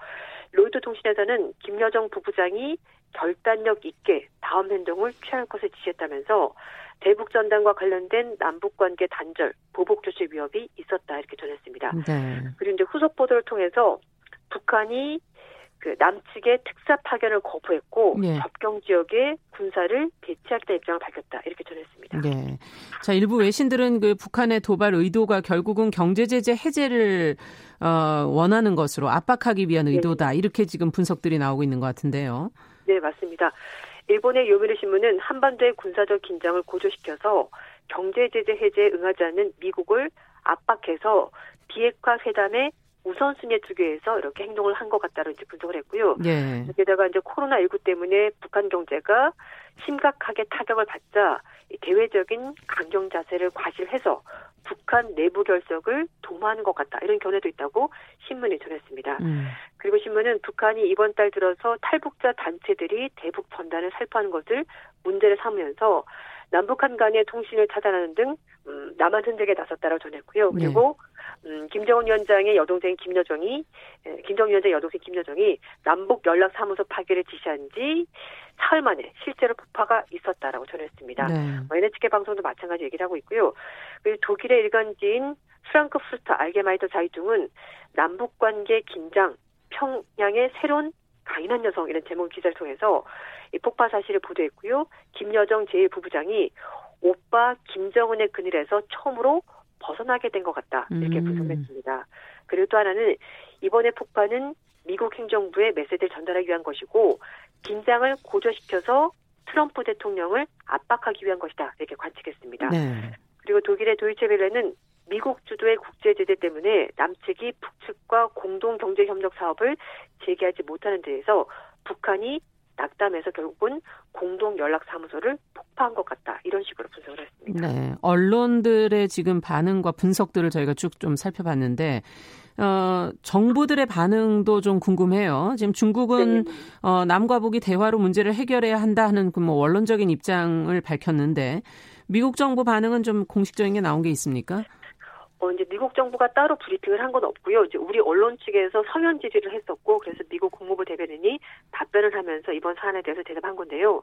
로이드 통신에서는 김여정 부부장이 결단력 있게 다음 행동을 취할 것을 지시했다면서 대북 전단과 관련된 남북 관계 단절, 보복 조치 위협이 있었다 이렇게 전했습니다. 네. 그리고 이제 후속 보도를 통해서 북한이 그 남측의 특사 파견을 거부했고 네. 접경 지역에 군사를 배치하겠다 입장을 밝혔다 이렇게 전했습니다. 네. 자 일부 외신들은 그 북한의 도발 의도가 결국은 경제 제재 해제를 어, 원하는 것으로 압박하기 위한 네. 의도다 네. 이렇게 지금 분석들이 나오고 있는 것 같은데요. 네 맞습니다. 일본의 요미르 신문은 한반도의 군사적 긴장을 고조시켜서 경제 제재 해제에 응하지 않는 미국을 압박해서 비핵화 회담에 우선순위에 두기 위해서 이렇게 행동을 한 것 같다로 이제 분석을 했고요. 네. 게다가 이제 코로나19 때문에 북한 경제가 심각하게 타격을 받자 대외적인 강경 자세를 과실해서 북한 내부 결석을 도모하는 것 같다 이런 견해도 있다고 신문이 전했습니다. 음. 그리고 신문은 북한이 이번 달 들어서 탈북자 단체들이 대북 전단을 살포하는 것을 문제를 삼으면서 남북한 간의 통신을 차단하는 등 음, 남한 흔들게 나섰다고 전했고요. 네. 그리고 네. 음, 김정은 위원장의 여동생 김여정이 김정은 위원장의 여동생 김여정이 남북 연락 사무소 파괴를 지시한 지 사흘 만에 실제로 폭파가 있었다라고 전했습니다. 네. 뭐 NHK 방송도 마찬가지 얘기를 하고 있고요. 그리고 독일의 일간지인 프랑크푸르트 알게마이터 자이중은 남북 관계 긴장, 평양의 새로운 강인한 여성 이런 제목 기사를 통해서 이 폭파 사실을 보도했고요. 김여정 제1부부장이 오빠 김정은의 그늘에서 처음으로 벗어나게 된 것 같다 이렇게 음. 분석했습니다. 그리고 또 하나는 이번에 폭파는 미국 행정부의 메시지를 전달하기 위한 것이고 긴장을 고조시켜서 트럼프 대통령을 압박하기 위한 것이다 이렇게 관측했습니다. 네. 그리고 독일의 도이체벨레는 미국 주도의 국제 제재 때문에 남측이 북측과 공동 경제 협력 사업을 재개하지 못하는 데에서 북한이 낙담해서 결국은 공동 연락 사무소를 폭파한 것 같다 이런 식으로 분석을 했습니다. 네, 언론들의 지금 반응과 분석들을 저희가 쭉 좀 살펴봤는데 어, 정부들의 반응도 좀 궁금해요. 지금 중국은 네. 어, 남과 북이 대화로 문제를 해결해야 한다 하는 그 뭐 원론적인 입장을 밝혔는데 미국 정부 반응은 좀 공식적인 게 나온 게 있습니까? 어, 이제 미국 정부가 따로 브리핑을 한 건 없고요. 이제 우리 언론 측에서 서면 지지를 했었고, 그래서 미국 국무부 대변인이 답변을 하면서 이번 사안에 대해서 대답한 건데요.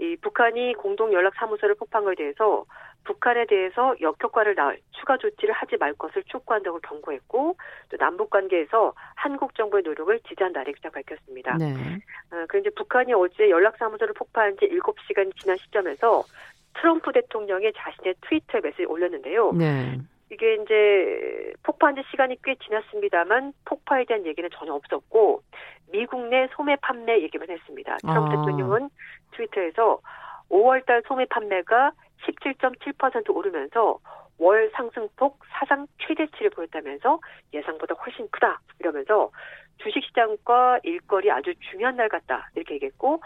이 북한이 공동 연락 사무소를 폭파한 것에 대해서 북한에 대해서 역효과를 낳을 추가 조치를 하지 말 것을 촉구한다고 경고했고 또 남북 관계에서 한국 정부의 노력을 지지한다 이렇게 밝혔습니다. 네. 어, 그런데 북한이 어제 연락 사무소를 폭파한 지 7시간 지난 시점에서 트럼프 대통령이 자신의 트위터 메시지 올렸는데요. 네. 이게 이제 폭파한 지 시간이 꽤 지났습니다만 폭파에 대한 얘기는 전혀 없었고 미국 내 소매 판매 얘기만 했습니다. 트럼프 아. 대통령은 트위터에서 5월달 소매 판매가 17.7% 오르면서 월 상승폭 사상 최대치를 보였다면서 예상보다 훨씬 크다 이러면서 주식시장과 일거리 아주 중요한 날 같다 이렇게 얘기했고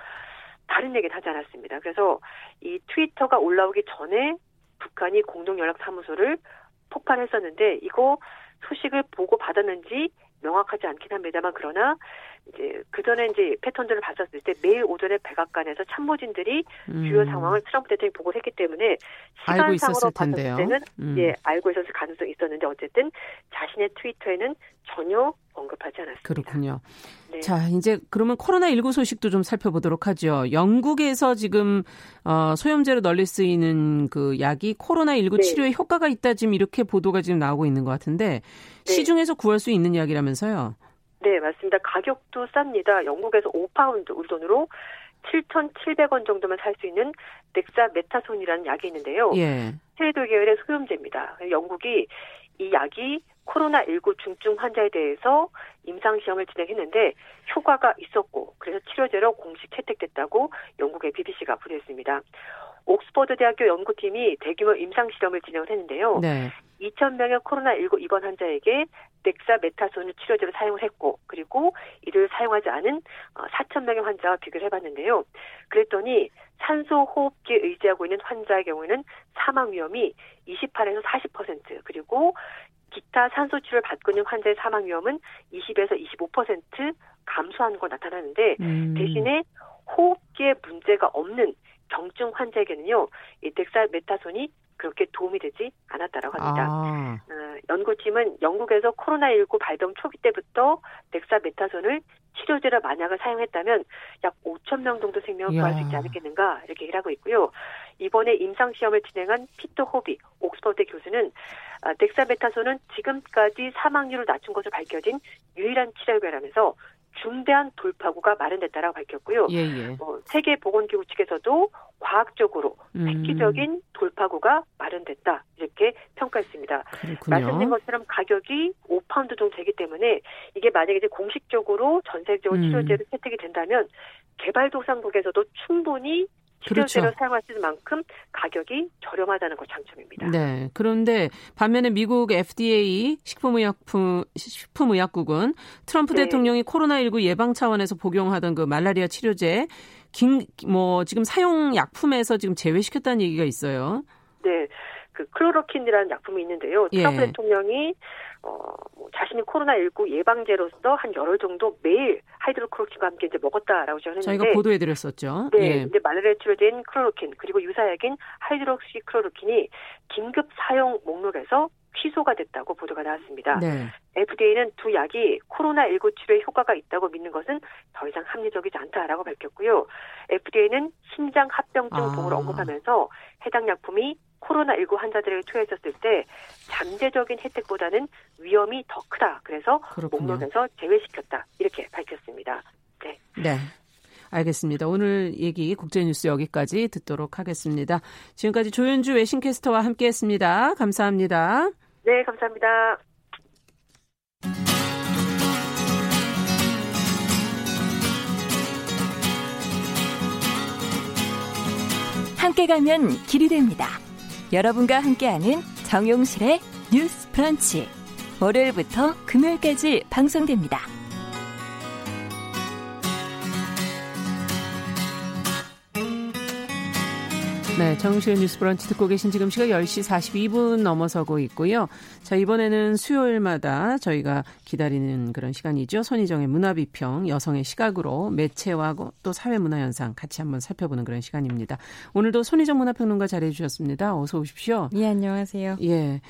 다른 얘기는 하지 않았습니다. 그래서 이 트위터가 올라오기 전에 북한이 공동연락사무소를 폭발했었는데 이거 소식을 보고 받았는지 명확하지 않긴 합니다만 그러나 이제 그 전에 이제 패턴들을 봤었을 때 매일 오전에 백악관에서 참모진들이 음. 주요 상황을 트럼프 대통령이 보고를 했기 때문에 시간상으로 봤을 때는 음. 예 알고 있었을 가능성이 있었는데 어쨌든 자신의 트위터에는 전혀 언급하지 않았습니다. 그렇군요. 네. 자, 이제 그러면 코로나19 소식도 좀 살펴보도록 하죠. 영국에서 지금 어, 소염제로 널리 쓰이는 그 약이 코로나19 네. 치료에 효과가 있다 지금 이렇게 보도가 지금 나오고 있는 것 같은데 네. 시중에서 구할 수 있는 약이라면서요? 네, 맞습니다. 가격도 쌉니다. 영국에서 5파운드 우리 돈으로 7,700원 정도면 살수 있는 덱사메타손이라는 약이 있는데요. 예. 스테로이드 계열의 소염제입니다. 영국이 이 약이 코로나19 중증 환자에 대해서 임상시험을 진행했는데 효과가 있었고 그래서 치료제로 공식 채택됐다고 영국의 BBC가 보도했습니다. 옥스퍼드 대학교 연구팀이 대규모 임상 실험을 진행을 했는데요. 네. 2,000명의 코로나19 입원 환자에게 덱사메타손을 치료제로 사용을 했고 그리고 이를 사용하지 않은 4,000명의 어, 환자와 비교를 해봤는데요. 그랬더니 산소 호흡기에 의지하고 있는 환자의 경우에는 사망 위험이 28에서 40% 그리고 기타 산소 치료를 받고 있는 환자의 사망 위험은 20에서 25% 감소하는 거 나타나는데 음. 대신에 호흡기에 문제가 없는 경증 환자에게는요, 이 덱사메타손이 그렇게 도움이 되지 않았다라고 합니다. 아. 어, 연구팀은 영국에서 코로나19 발병 초기 때부터 덱사메타손을 치료제로 만약에 사용했다면 약 5천 명 정도 생명을 구할 수 있지 않았겠는가 이렇게 얘기를 하고 있고요. 이번에 임상 시험을 진행한 피터 호비 옥스퍼드 교수는 아, 덱사메타손은 지금까지 사망률을 낮춘 것으로 밝혀진 유일한 치료제라면서 중대한 돌파구가 마련됐다라고 밝혔고요. 예, 예. 어, 세계보건기구 측에서도 과학적으로 음. 획기적인 돌파구가 마련됐다 이렇게 평가했습니다. 그렇군요. 말씀드린 것처럼 가격이 5파운드 정도 되기 때문에 이게 만약에 이제 공식적으로 전 세계적으로 음. 치료제로 채택이 된다면 개발도상국에서도 충분히 치료제로 그렇죠. 사용할 수 있는 만큼 가격이 저렴하다는 것 장점입니다. 네. 그런데 반면에 미국 FDA 식품의약품 식품의약국은 트럼프 네. 대통령이 코로나19 예방 차원에서 복용하던 그 말라리아 치료제 긴, 뭐 지금 사용 약품에서 지금 제외시켰다는 얘기가 있어요. 네. 그 클로로킨이라는 약품이 있는데요. 트럼프 예. 대통령이 어, 뭐 자신이 코로나19 예방제로서 한 열흘 정도 매일 하이드록시클로로퀸과 함께 이제 먹었다라고 전했는데 저희가 보도해드렸었죠. 네, 예. 근데 말라리아 치료제인 클로로퀸 그리고 유사약인 하이드록시클로로퀸이 긴급 사용 목록에서 취소가 됐다고 보도가 나왔습니다. 네. FDA는 두 약이 코로나19 치료에 효과가 있다고 믿는 것은 더 이상 합리적이지 않다라고 밝혔고요. FDA는 심장 합병증 아. 보고를 언급하면서 해당 약품이 코로나19 환자들에게 투여했었을 때 잠재적인 혜택보다는 위험이 더 크다. 그래서 그렇군요. 목록에서 제외시켰다. 이렇게 밝혔습니다. 네. 네. 알겠습니다. 오늘 얘기 국제뉴스 여기까지 듣도록 하겠습니다. 지금까지 조윤주 외신캐스터와 함께했습니다. 감사합니다. 네, 감사합니다. 함께 가면 길이 됩니다. 여러분과 함께하는 정용실의 뉴스 프런치. 월요일부터 금요일까지 방송됩니다. 네, 정실의 뉴스 브런치 듣고 계신 지금 시각 10시 42분 넘어서고 있고요. 자, 이번에는 수요일마다 저희가 기다리는 그런 시간이죠. 손희정의 문화비평, 여성의 시각으로 매체와 또 사회문화 현상 같이 한번 살펴보는 그런 시간입니다. 오늘도 손희정 문화평론가 자리해 주셨습니다. 어서 오십시오. 예, 안녕하세요. 예.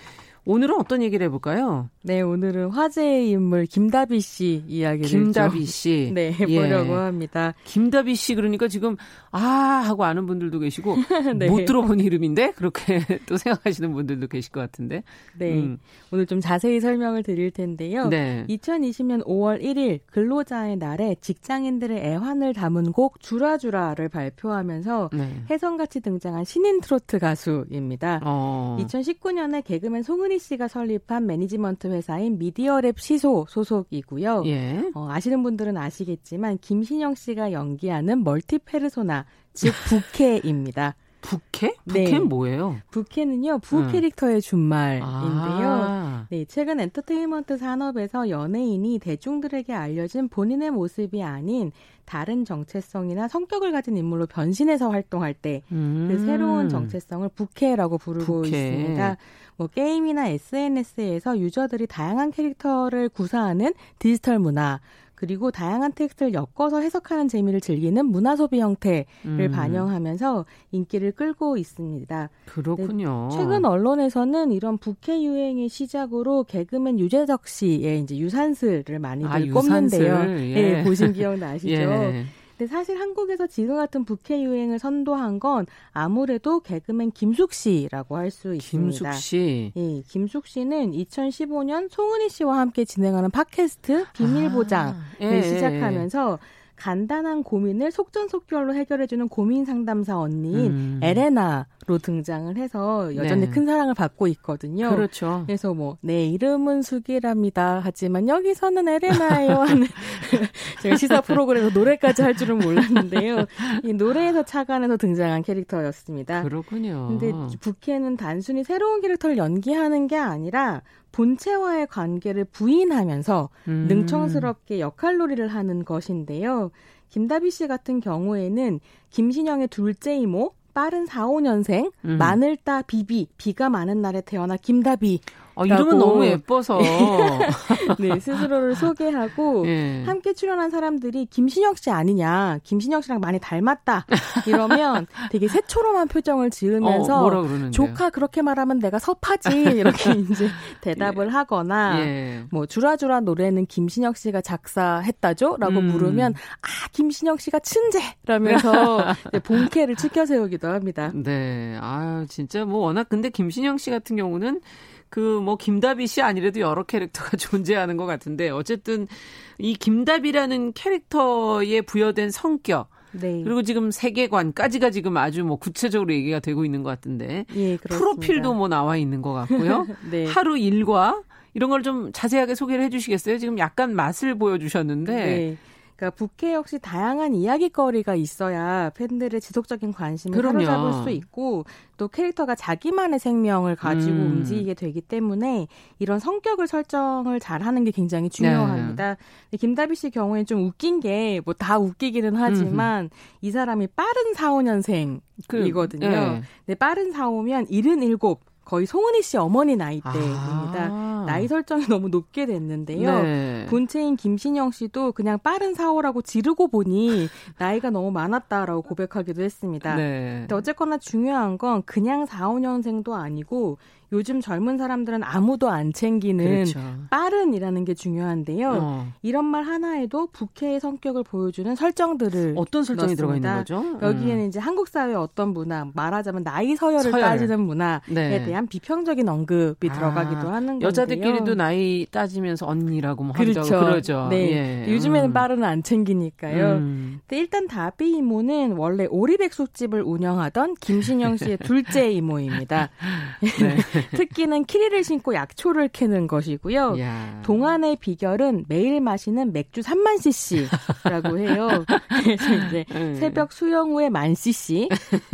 오늘은 어떤 얘기를 해볼까요? 네, 오늘은 화제의 인물 김다비 씨 이야기를 김다비 씨. 네, 해보려고 예. 합니다. 김다비 씨 그러니까 지금 아 하고 아는 분들도 계시고 네. 못 들어본 이름인데 그렇게 또 생각하시는 분들도 계실 것 같은데. 네, 음. 오늘 좀 자세히 설명을 드릴 텐데요. 네. 2020년 5월 1일 근로자의 날에 직장인들의 애환을 담은 곡 주라주라를 발표하면서 네. 혜성같이 등장한 신인 트로트 가수입니다. 어. 2019년에 개그맨 송은이 씨가 설립한 매니지먼트 회사인 미디어랩 시소 소속이고요. 예. 어, 아시는 분들은 아시겠지만 김신영 씨가 연기하는 멀티 페르소나 즉 부캐입니다. 부캐? 부캐는 네. 뭐예요? 부캐는요, 부 음. 캐릭터의 준말인데요. 아. 네, 최근 엔터테인먼트 산업에서 연예인이 대중들에게 알려진 본인의 모습이 아닌 다른 정체성이나 성격을 가진 인물로 변신해서 활동할 때그 음. 새로운 정체성을 부캐라고 부르고 부캐. 있습니다. 뭐 게임이나 SNS에서 유저들이 다양한 캐릭터를 구사하는 디지털 문화 그리고 다양한 텍스트를 엮어서 해석하는 재미를 즐기는 문화 소비 형태를 음. 반영하면서 인기를 끌고 있습니다. 그렇군요. 최근 언론에서는 이런 부캐 유행의 시작으로 개그맨 유재석 씨의 이제 유산슬을 많이들 아, 꼽는데요. 예. 네, 보신 기억 나시죠? 예. 근데 사실 한국에서 지금 같은 부캐 유행을 선도한 건 아무래도 개그맨 김숙 씨라고 할 수 있습니다. 김숙 씨. 예, 김숙 씨는 2015년 송은이 씨와 함께 진행하는 팟캐스트 비밀 보장을 아, 예, 시작하면서 간단한 고민을 속전속결로 해결해주는 고민 상담사 언니인 음. 에레나로 등장을 해서 여전히 네. 큰 사랑을 받고 있거든요. 그렇죠. 그래서 뭐 내 이름은 수기랍니다. 하지만 여기서는 에레나예요 하는 제가 시사 프로그램에서 노래까지 할 줄은 몰랐는데요. 이 노래에서 착안해서 등장한 캐릭터였습니다. 그렇군요. 근데 부캐는 단순히 새로운 캐릭터를 연기하는 게 아니라 본체와의 관계를 부인하면서 음. 능청스럽게 역할놀이를 하는 것인데요. 김다비 씨 같은 경우에는 김신영의 둘째 이모, 빠른 4, 5년생, 음. 마늘따 비비, 비가 많은 날에 태어나 김다비. 아, 이름은 너무 예뻐서. 네, 스스로를 소개하고 예. 함께 출연한 사람들이 김신영 씨 아니냐, 김신영 씨랑 많이 닮았다. 이러면 되게 새초롬한 표정을 지으면서 어, 조카 그렇게 말하면 내가 섭하지 이렇게 이제 대답을 예. 하거나 예. 뭐 주라주라 노래는 김신영 씨가 작사했다죠라고 음. 물으면 아 김신영 씨가 춘재라면서 본캐를 치켜 세우기도 합니다. 네, 아 진짜 뭐 워낙 근데 김신영 씨 같은 경우는 그 뭐 김다비 씨 아니래도 여러 캐릭터가 존재하는 것 같은데 어쨌든 이 김다비라는 캐릭터에 부여된 성격 네. 그리고 지금 세계관까지가 지금 아주 뭐 구체적으로 얘기가 되고 있는 것 같은데 예, 프로필도 뭐 나와 있는 것 같고요. 네. 하루 일과 이런 걸 좀 자세하게 소개를 해주시겠어요? 지금 약간 맛을 보여주셨는데. 네. 그러니까 부캐 역시 다양한 이야기거리가 있어야 팬들의 지속적인 관심을 그럼요. 사로잡을 수 있고 또 캐릭터가 자기만의 생명을 가지고 음. 움직이게 되기 때문에 이런 성격을 설정을 잘하는 게 굉장히 중요합니다. 네. 김다비 씨 경우에는 좀 웃긴 게 뭐 다 웃기기는 하지만 음. 이 사람이 빠른 4, 5년생이거든요. 그, 네. 네, 빠른 4, 5면 77 거의 송은희 씨 어머니 나이대입니다. 아. 나이 설정이 너무 높게 됐는데요. 네. 본체인 김신영 씨도 그냥 빠른 사오라고 지르고 보니 나이가 너무 많았다라고 고백하기도 했습니다. 네. 근데 어쨌거나 중요한 건 그냥 4, 5년생도 아니고 요즘 젊은 사람들은 아무도 안 챙기는 그렇죠. 빠른이라는 게 중요한데요. 어. 이런 말 하나에도 부캐의 성격을 보여주는 설정들을 어떤 설정이 넣었습니다. 들어가 있는 거죠? 여기에는 음. 이제 한국 사회의 어떤 문화, 말하자면 나이 서열을 서열. 따지는 문화에 네. 대한 비평적인 언급이 아, 들어가기도 하는 건데요. 여자들끼리도 나이 따지면서 언니라고 뭐 그렇죠. 하죠. 그러죠. 네. 예. 요즘에는 음. 빠른 안 챙기니까요. 음. 근데 일단 다비 이모는 원래 오리백숙집을 운영하던 김신영 씨의 둘째 이모입니다. 네. 특기는 키리를 신고 약초를 캐는 것이고요. 야. 동안의 비결은 매일 마시는 맥주 3만 cc라고 해요. 그래서 이제 음. 새벽 수영 후에 만 cc,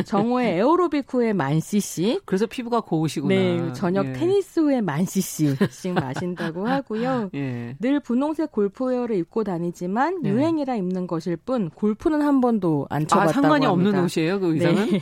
정오에 에어로빅 후에 만 cc. 그래서 피부가 고우시구나. 네, 저녁 예. 테니스 후에 만 cc씩 마신다고 하고요. 예. 늘 분홍색 골프웨어를 입고 다니지만 예. 유행이라 입는 것일 뿐 골프는 한 번도 안 쳐봤다고 아, 상관이 합니다. 없는 옷이에요, 그 의상은? 네.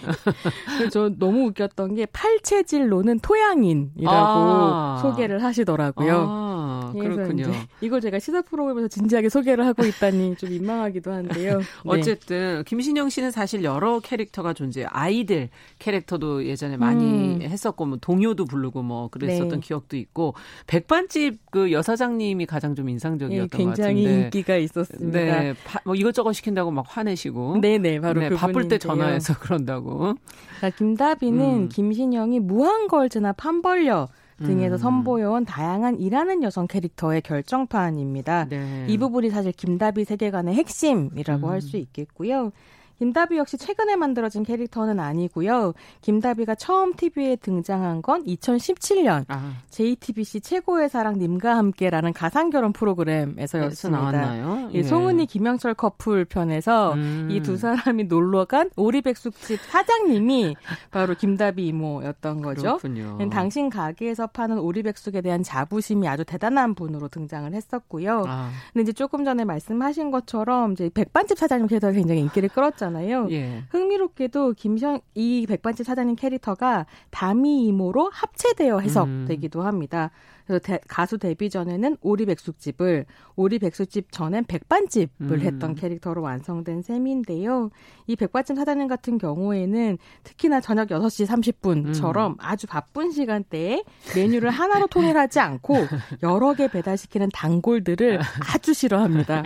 저 너무 웃겼던 게 팔체질로는 토양 이라고 아. 소개를 하시더라고요. 아, 그렇군요. 이걸 제가 시사 프로그램에서 진지하게 소개를 하고 있다니 좀 민망하기도 한데요. 네. 어쨌든 김신영 씨는 사실 여러 캐릭터가 존재해요. 아이들 캐릭터도 예전에 많이 음. 했었고 뭐 동요도 부르고 뭐 그랬었던 네. 기억도 있고 백반집 그 여사장님이 가장 좀 인상적이었던 네, 것 같은데 굉장히 인기가 있었습니다. 네, 파, 뭐 이것저것 시킨다고 막 화내시고 네네 바로 네, 바쁠 때 전화해서 그런다고. 자, 김다비는 음. 김신영이 무한걸즈나 판벌려 등에서 음. 선보여온 다양한 일하는 여성 캐릭터의 결정판입니다. 네. 이 부분이 사실 김다비 세계관의 핵심이라고 음. 할수 있겠고요. 김다비 역시 최근에 만들어진 캐릭터는 아니고요. 김다비가 처음 TV에 등장한 건 2017년 아. JTBC 최고의 사랑 님과 함께라는 가상 결혼 프로그램에서였습니다. 나왔나요? 예. 송은이 김영철 커플 편에서 음. 이두 사람이 놀러 간 오리백숙집 사장님이 바로 김다비 이모였던 거죠. 그렇군요. 당신 가게에서 파는 오리백숙에 대한 자부심이 아주 대단한 분으로 등장을 했었고요. 아. 근데 이제 조금 전에 말씀하신 것처럼 이제 백반집 사장님 캐릭터가 굉장히 인기를 끌었잖아요. 있잖아요. 예. 흥미롭게도 김션 이 백반집 사장님 캐릭터가 다미 이모로 합체되어 해석되기도 음. 합니다. 그래서 대, 가수 데뷔 전에는 오리백숙집을, 오리백숙집 전엔 백반집을 음. 했던 캐릭터로 완성된 셈인데요. 이 백반집 사장님 같은 경우에는 특히나 저녁 6시 30분처럼 음. 아주 바쁜 시간대에 메뉴를 하나로 통일하지 않고 여러 개 배달시키는 단골들을 아주 싫어합니다.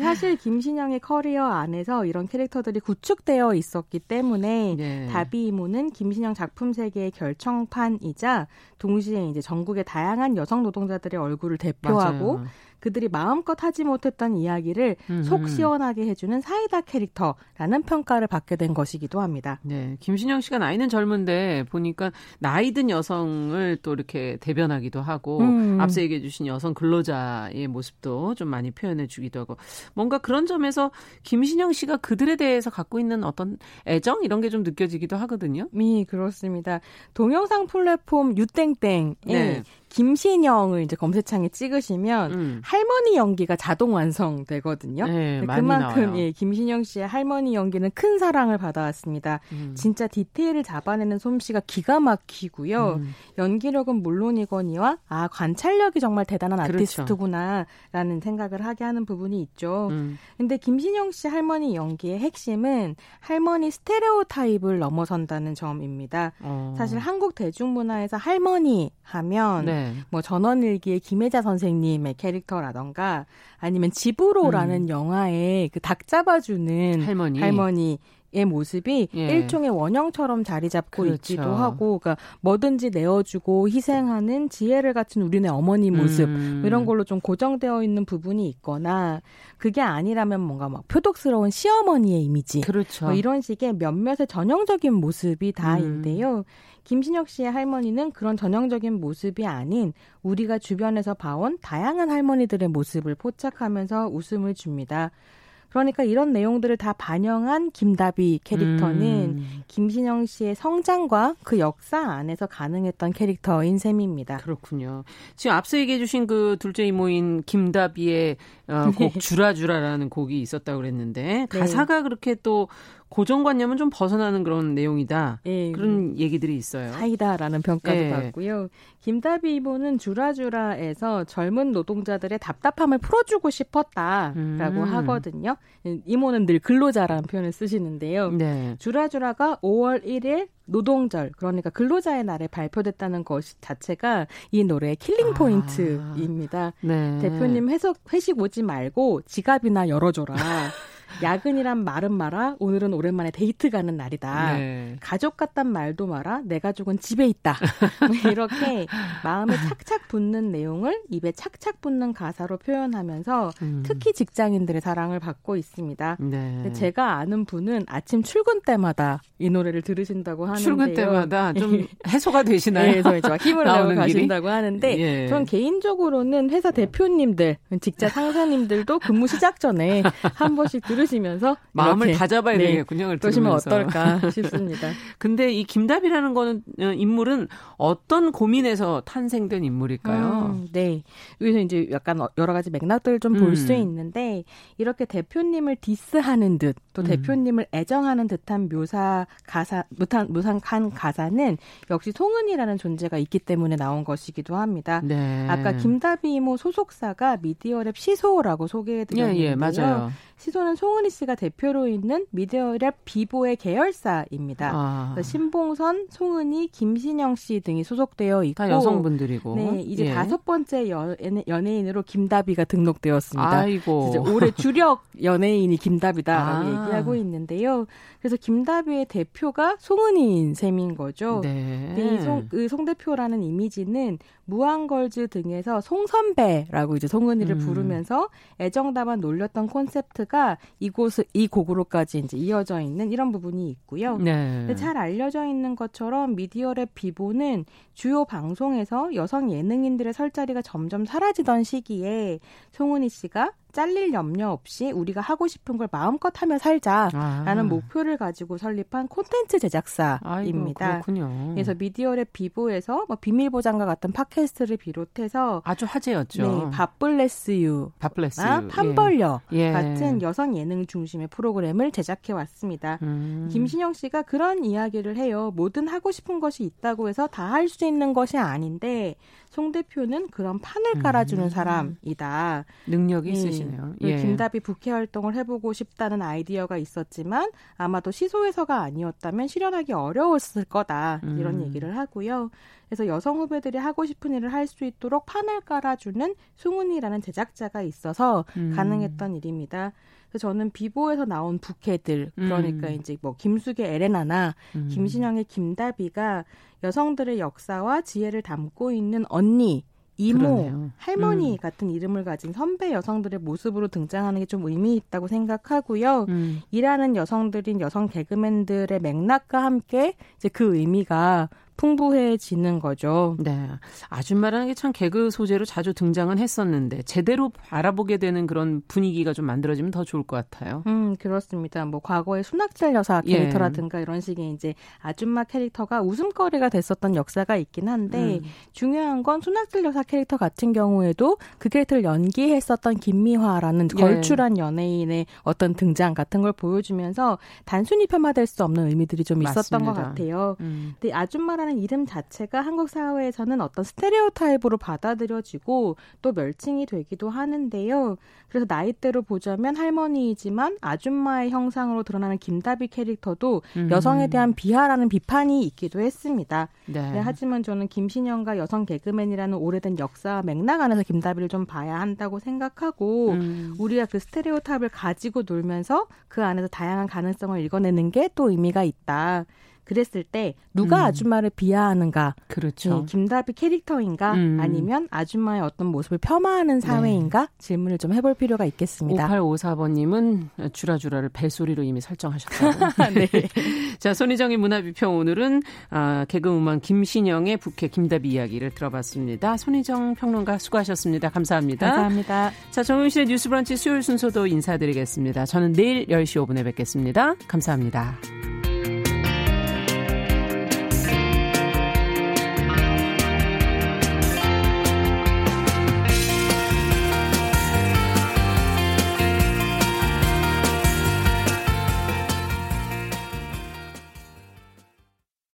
사실 김신영의 커리어 안에서 이런 캐릭터들이 구축되어 있었기 때문에 네. 다비 이모는 김신영 작품 세계의 결정판이자 동시에 이제 전국의 다양한 여성 노동자들의 얼굴을 대표하고 맞아요. 그들이 마음껏 하지 못했던 이야기를 음흠. 속 시원하게 해주는 사이다 캐릭터라는 평가를 받게 된 것이기도 합니다. 네, 김신영 씨가 나이는 젊은데 보니까 나이 든 여성을 또 이렇게 대변하기도 하고 음. 앞서 얘기해주신 여성 근로자의 모습도 좀 많이 표현해주기도 하고 뭔가 그런 점에서 김신영 씨가 그들에 대해서 갖고 있는 어떤 애정 이런 게 좀 느껴지기도 하거든요. 미 그렇습니다. 동영상 플랫폼 유땡땡에 네. 김신영을 이제 검색창에 찍으시면 음. 할머니 연기가 자동 완성되거든요. 네, 그만큼 예, 김신영 씨의 할머니 연기는 큰 사랑을 받아왔습니다. 음. 진짜 디테일을 잡아내는 솜씨가 기가 막히고요. 음. 연기력은 물론이거니와 아 관찰력이 정말 대단한 그렇죠. 아티스트구나라는 생각을 하게 하는 부분이 있죠. 음. 근데 김신영 씨 할머니 연기의 핵심은 할머니 스테레오 타입을 넘어선다는 점입니다. 어. 사실 한국 대중문화에서 할머니 하면 네. 네. 뭐 전원일기의 김혜자 선생님의 캐릭터라던가 아니면 집으로라는 음. 영화에 그 닭 잡아주는 할머니. 할머니 의 모습이 예. 일종의 원형처럼 자리 잡고 그렇죠. 있기도 하고, 그러니까 뭐든지 내어주고 희생하는 지혜를 갖춘 우리네 어머니 모습 음. 이런 걸로 좀 고정되어 있는 부분이 있거나 그게 아니라면 뭔가 막 표독스러운 시어머니의 이미지, 그렇죠. 뭐 이런 식의 몇몇의 전형적인 모습이 다인데요. 음. 김신혁 씨의 할머니는 그런 전형적인 모습이 아닌 우리가 주변에서 봐온 다양한 할머니들의 모습을 포착하면서 웃음을 줍니다. 그러니까 이런 내용들을 다 반영한 김다비 캐릭터는 음. 김신영 씨의 성장과 그 역사 안에서 가능했던 캐릭터인 셈입니다. 그렇군요. 지금 앞서 얘기해 주신 그 둘째 이모인 김다비의 어, 곡 주라주라라는 곡이 있었다고 그랬는데 네. 가사가 그렇게 또 고정관념은 좀 벗어나는 그런 내용이다. 예, 그런 얘기들이 있어요. 사이다라는 평가도 예. 받고요. 김다비 이모는 주라주라에서 젊은 노동자들의 답답함을 풀어주고 싶었다라고 음. 하거든요. 이모는 늘 근로자라는 표현을 쓰시는데요. 네. 주라주라가 5월 1일 노동절 그러니까 근로자의 날에 발표됐다는 것 자체가 이 노래의 killing 아. 포인트입니다. 아, 네. 대표님 회석 회식 오지 말고 지갑이나 열어줘라. 야근이란 말은 마라. 오늘은 오랜만에 데이트 가는 날이다. 네. 가족 같단 말도 마라. 내 가족은 집에 있다. 뭐 이렇게 마음에 착착 붙는 내용을 입에 착착 붙는 가사로 표현하면서 음. 특히 직장인들의 사랑을 받고 있습니다. 네. 제가 아는 분은 아침 출근 때마다 이 노래를 들으신다고 하는데요. 출근 때마다 좀 해소가 되시나요? 네, 그래서 힘을 내고 가신다고 하는데 예. 전 개인적으로는 회사 대표님들, 직장 상사님들도 근무 시작 전에 한 번씩 들으 들으시면서 마음을 다 잡아야 네, 되겠군요. 그러시면 어떨까 싶습니다. 근데 이 김답이라는 거는 어, 인물은 어떤 고민에서 탄생된 인물일까요? 음, 네. 여기서 이제 약간 여러 가지 맥락들을 좀 볼수 음. 있는데 이렇게 대표님을 디스하는 듯또 음. 대표님을 애정하는 듯한 묘사 가사 무탄 무상한 가사는 역시 송은이라는 존재가 있기 때문에 나온 것이기도 합니다. 네. 아까 김다비 이모 소속사가 미디어랩 시소라고 소개해드렸는데요. 예, 예, 맞아요. 시소는 송은이 씨가 대표로 있는 미디어랩 비보의 계열사입니다. 아. 신봉선, 송은이, 김신영 씨 등이 소속되어 있고 다 여성분들이고 네 이제 예. 다섯 번째 연예, 인으로 김다비가 등록되었습니다. 아이고 올해 주력 연예인이 김다비다라고 아. 얘기하고 있는데요. 그래서 김다비의 대표가 송은이인 셈인 거죠. 네. 네, 이 송, 그송 대표라는 이미지는 무한걸즈 등에서 송선배라고 이제 송은이를 음. 부르면서 애정담아 놀렸던 콘셉트가 이곳 이 곡으로까지 이제 이어져 있는 이런 부분이 있고요. 네. 잘 알려져 있는 것처럼 미디어랩 비보는 주요 방송에서 여성 예능인들의 설 자리가 점점 사라지던 시기에 송은이 씨가 잘릴 염려 없이 우리가 하고 싶은 걸 마음껏 하며 살자라는 아. 목표를 가지고 설립한 콘텐츠 제작사입니다. 아이고, 그렇군요. 그래서 미디어랩 비보에서 뭐 비밀 보장과 같은 팟캐스트를 비롯해서 아주 화제였죠. 네, 밥블레스유, 밥블레스 판벌려 예. 예. 같은 여성 예능 중심의 프로그램을 제작해 왔습니다. 음. 김신영 씨가 그런 이야기를 해요. 뭐든 하고 싶은 것이 있다고 해서 다 할 수 있는 것이 아닌데 송 대표는 그런 판을 깔아주는 음. 사람이다. 능력이 예. 있으시네요. 예. 김답이 부캐 활동을 해보고 싶다는 아이디어가 있었지만 아마도 시소에서가 아니었다면 실현하기 어려웠을 거다. 이런 음. 얘기를 하고요. 그래서 여성 후배들이 하고 싶은 일을 할 수 있도록 판을 깔아주는 승훈이라는 제작자가 있어서 음. 가능했던 일입니다. 그래서 저는 비보에서 나온 부캐들 그러니까 음. 이제 뭐 김숙의 에레나나 음. 김신영의 김다비가 여성들의 역사와 지혜를 담고 있는 언니 이모, 그러네요. 할머니 음. 같은 이름을 가진 선배 여성들의 모습으로 등장하는 게 좀 의미 있다고 생각하고요. 음. 일하는 여성들인 여성 개그맨들의 맥락과 함께 이제 그 의미가 풍부해지는 거죠. 네. 아줌마라는 게 참 개그 소재로 자주 등장은 했었는데 제대로 알아보게 되는 그런 분위기가 좀 만들어지면 더 좋을 것 같아요. 음, 그렇습니다. 뭐 과거의 순학철 여사 예. 캐릭터라든가 예. 이런 식의 이제 아줌마 캐릭터가 웃음거리가 됐었던 역사가 있긴 한데 음. 중요한 건 순학철 여사 캐릭터 같은 경우에도 그 캐릭터를 연기했었던 김미화라는 예. 걸출한 연예인의 어떤 등장 같은 걸 보여주면서 단순히 폄하될 수 없는 의미들이 좀 있었던 맞습니다. 것 같아요. 음. 근데 아줌마라 는 할머니라는 이름 자체가 한국 사회에서는 어떤 스테레오타입으로 받아들여지고 또 멸칭이 되기도 하는데요. 그래서 나이대로 보자면 할머니이지만 아줌마의 형상으로 드러나는 김다비 캐릭터도 음. 여성에 대한 비하라는 비판이 있기도 했습니다. 네. 네, 하지만 저는 김신영과 여성 개그맨이라는 오래된 역사와 맥락 안에서 김다비를 좀 봐야 한다고 생각하고 음. 우리가 그 스테레오타입을 가지고 놀면서 그 안에서 다양한 가능성을 읽어내는 게 또 의미가 있다. 그랬을 때 누가 음. 아줌마를 비하하는가? 그렇죠. 네, 김다비 캐릭터인가? 음. 아니면 아줌마의 어떤 모습을 폄하하는 네. 사회인가? 네. 질문을 좀 해볼 필요가 있겠습니다. 5854번님은 주라주라를 벨소리로 이미 설정하셨다고. 네. 자, 손희정의 문화비평 오늘은 아, 개그우먼 김신영의 부캐 김다비 이야기를 들어봤습니다. 손희정 평론가 수고하셨습니다. 감사합니다. 감사합니다. 자, 정용실의 뉴스 브런치 수요일 순서도 인사드리겠습니다. 저는 내일 10시 5분에 뵙겠습니다. 감사합니다.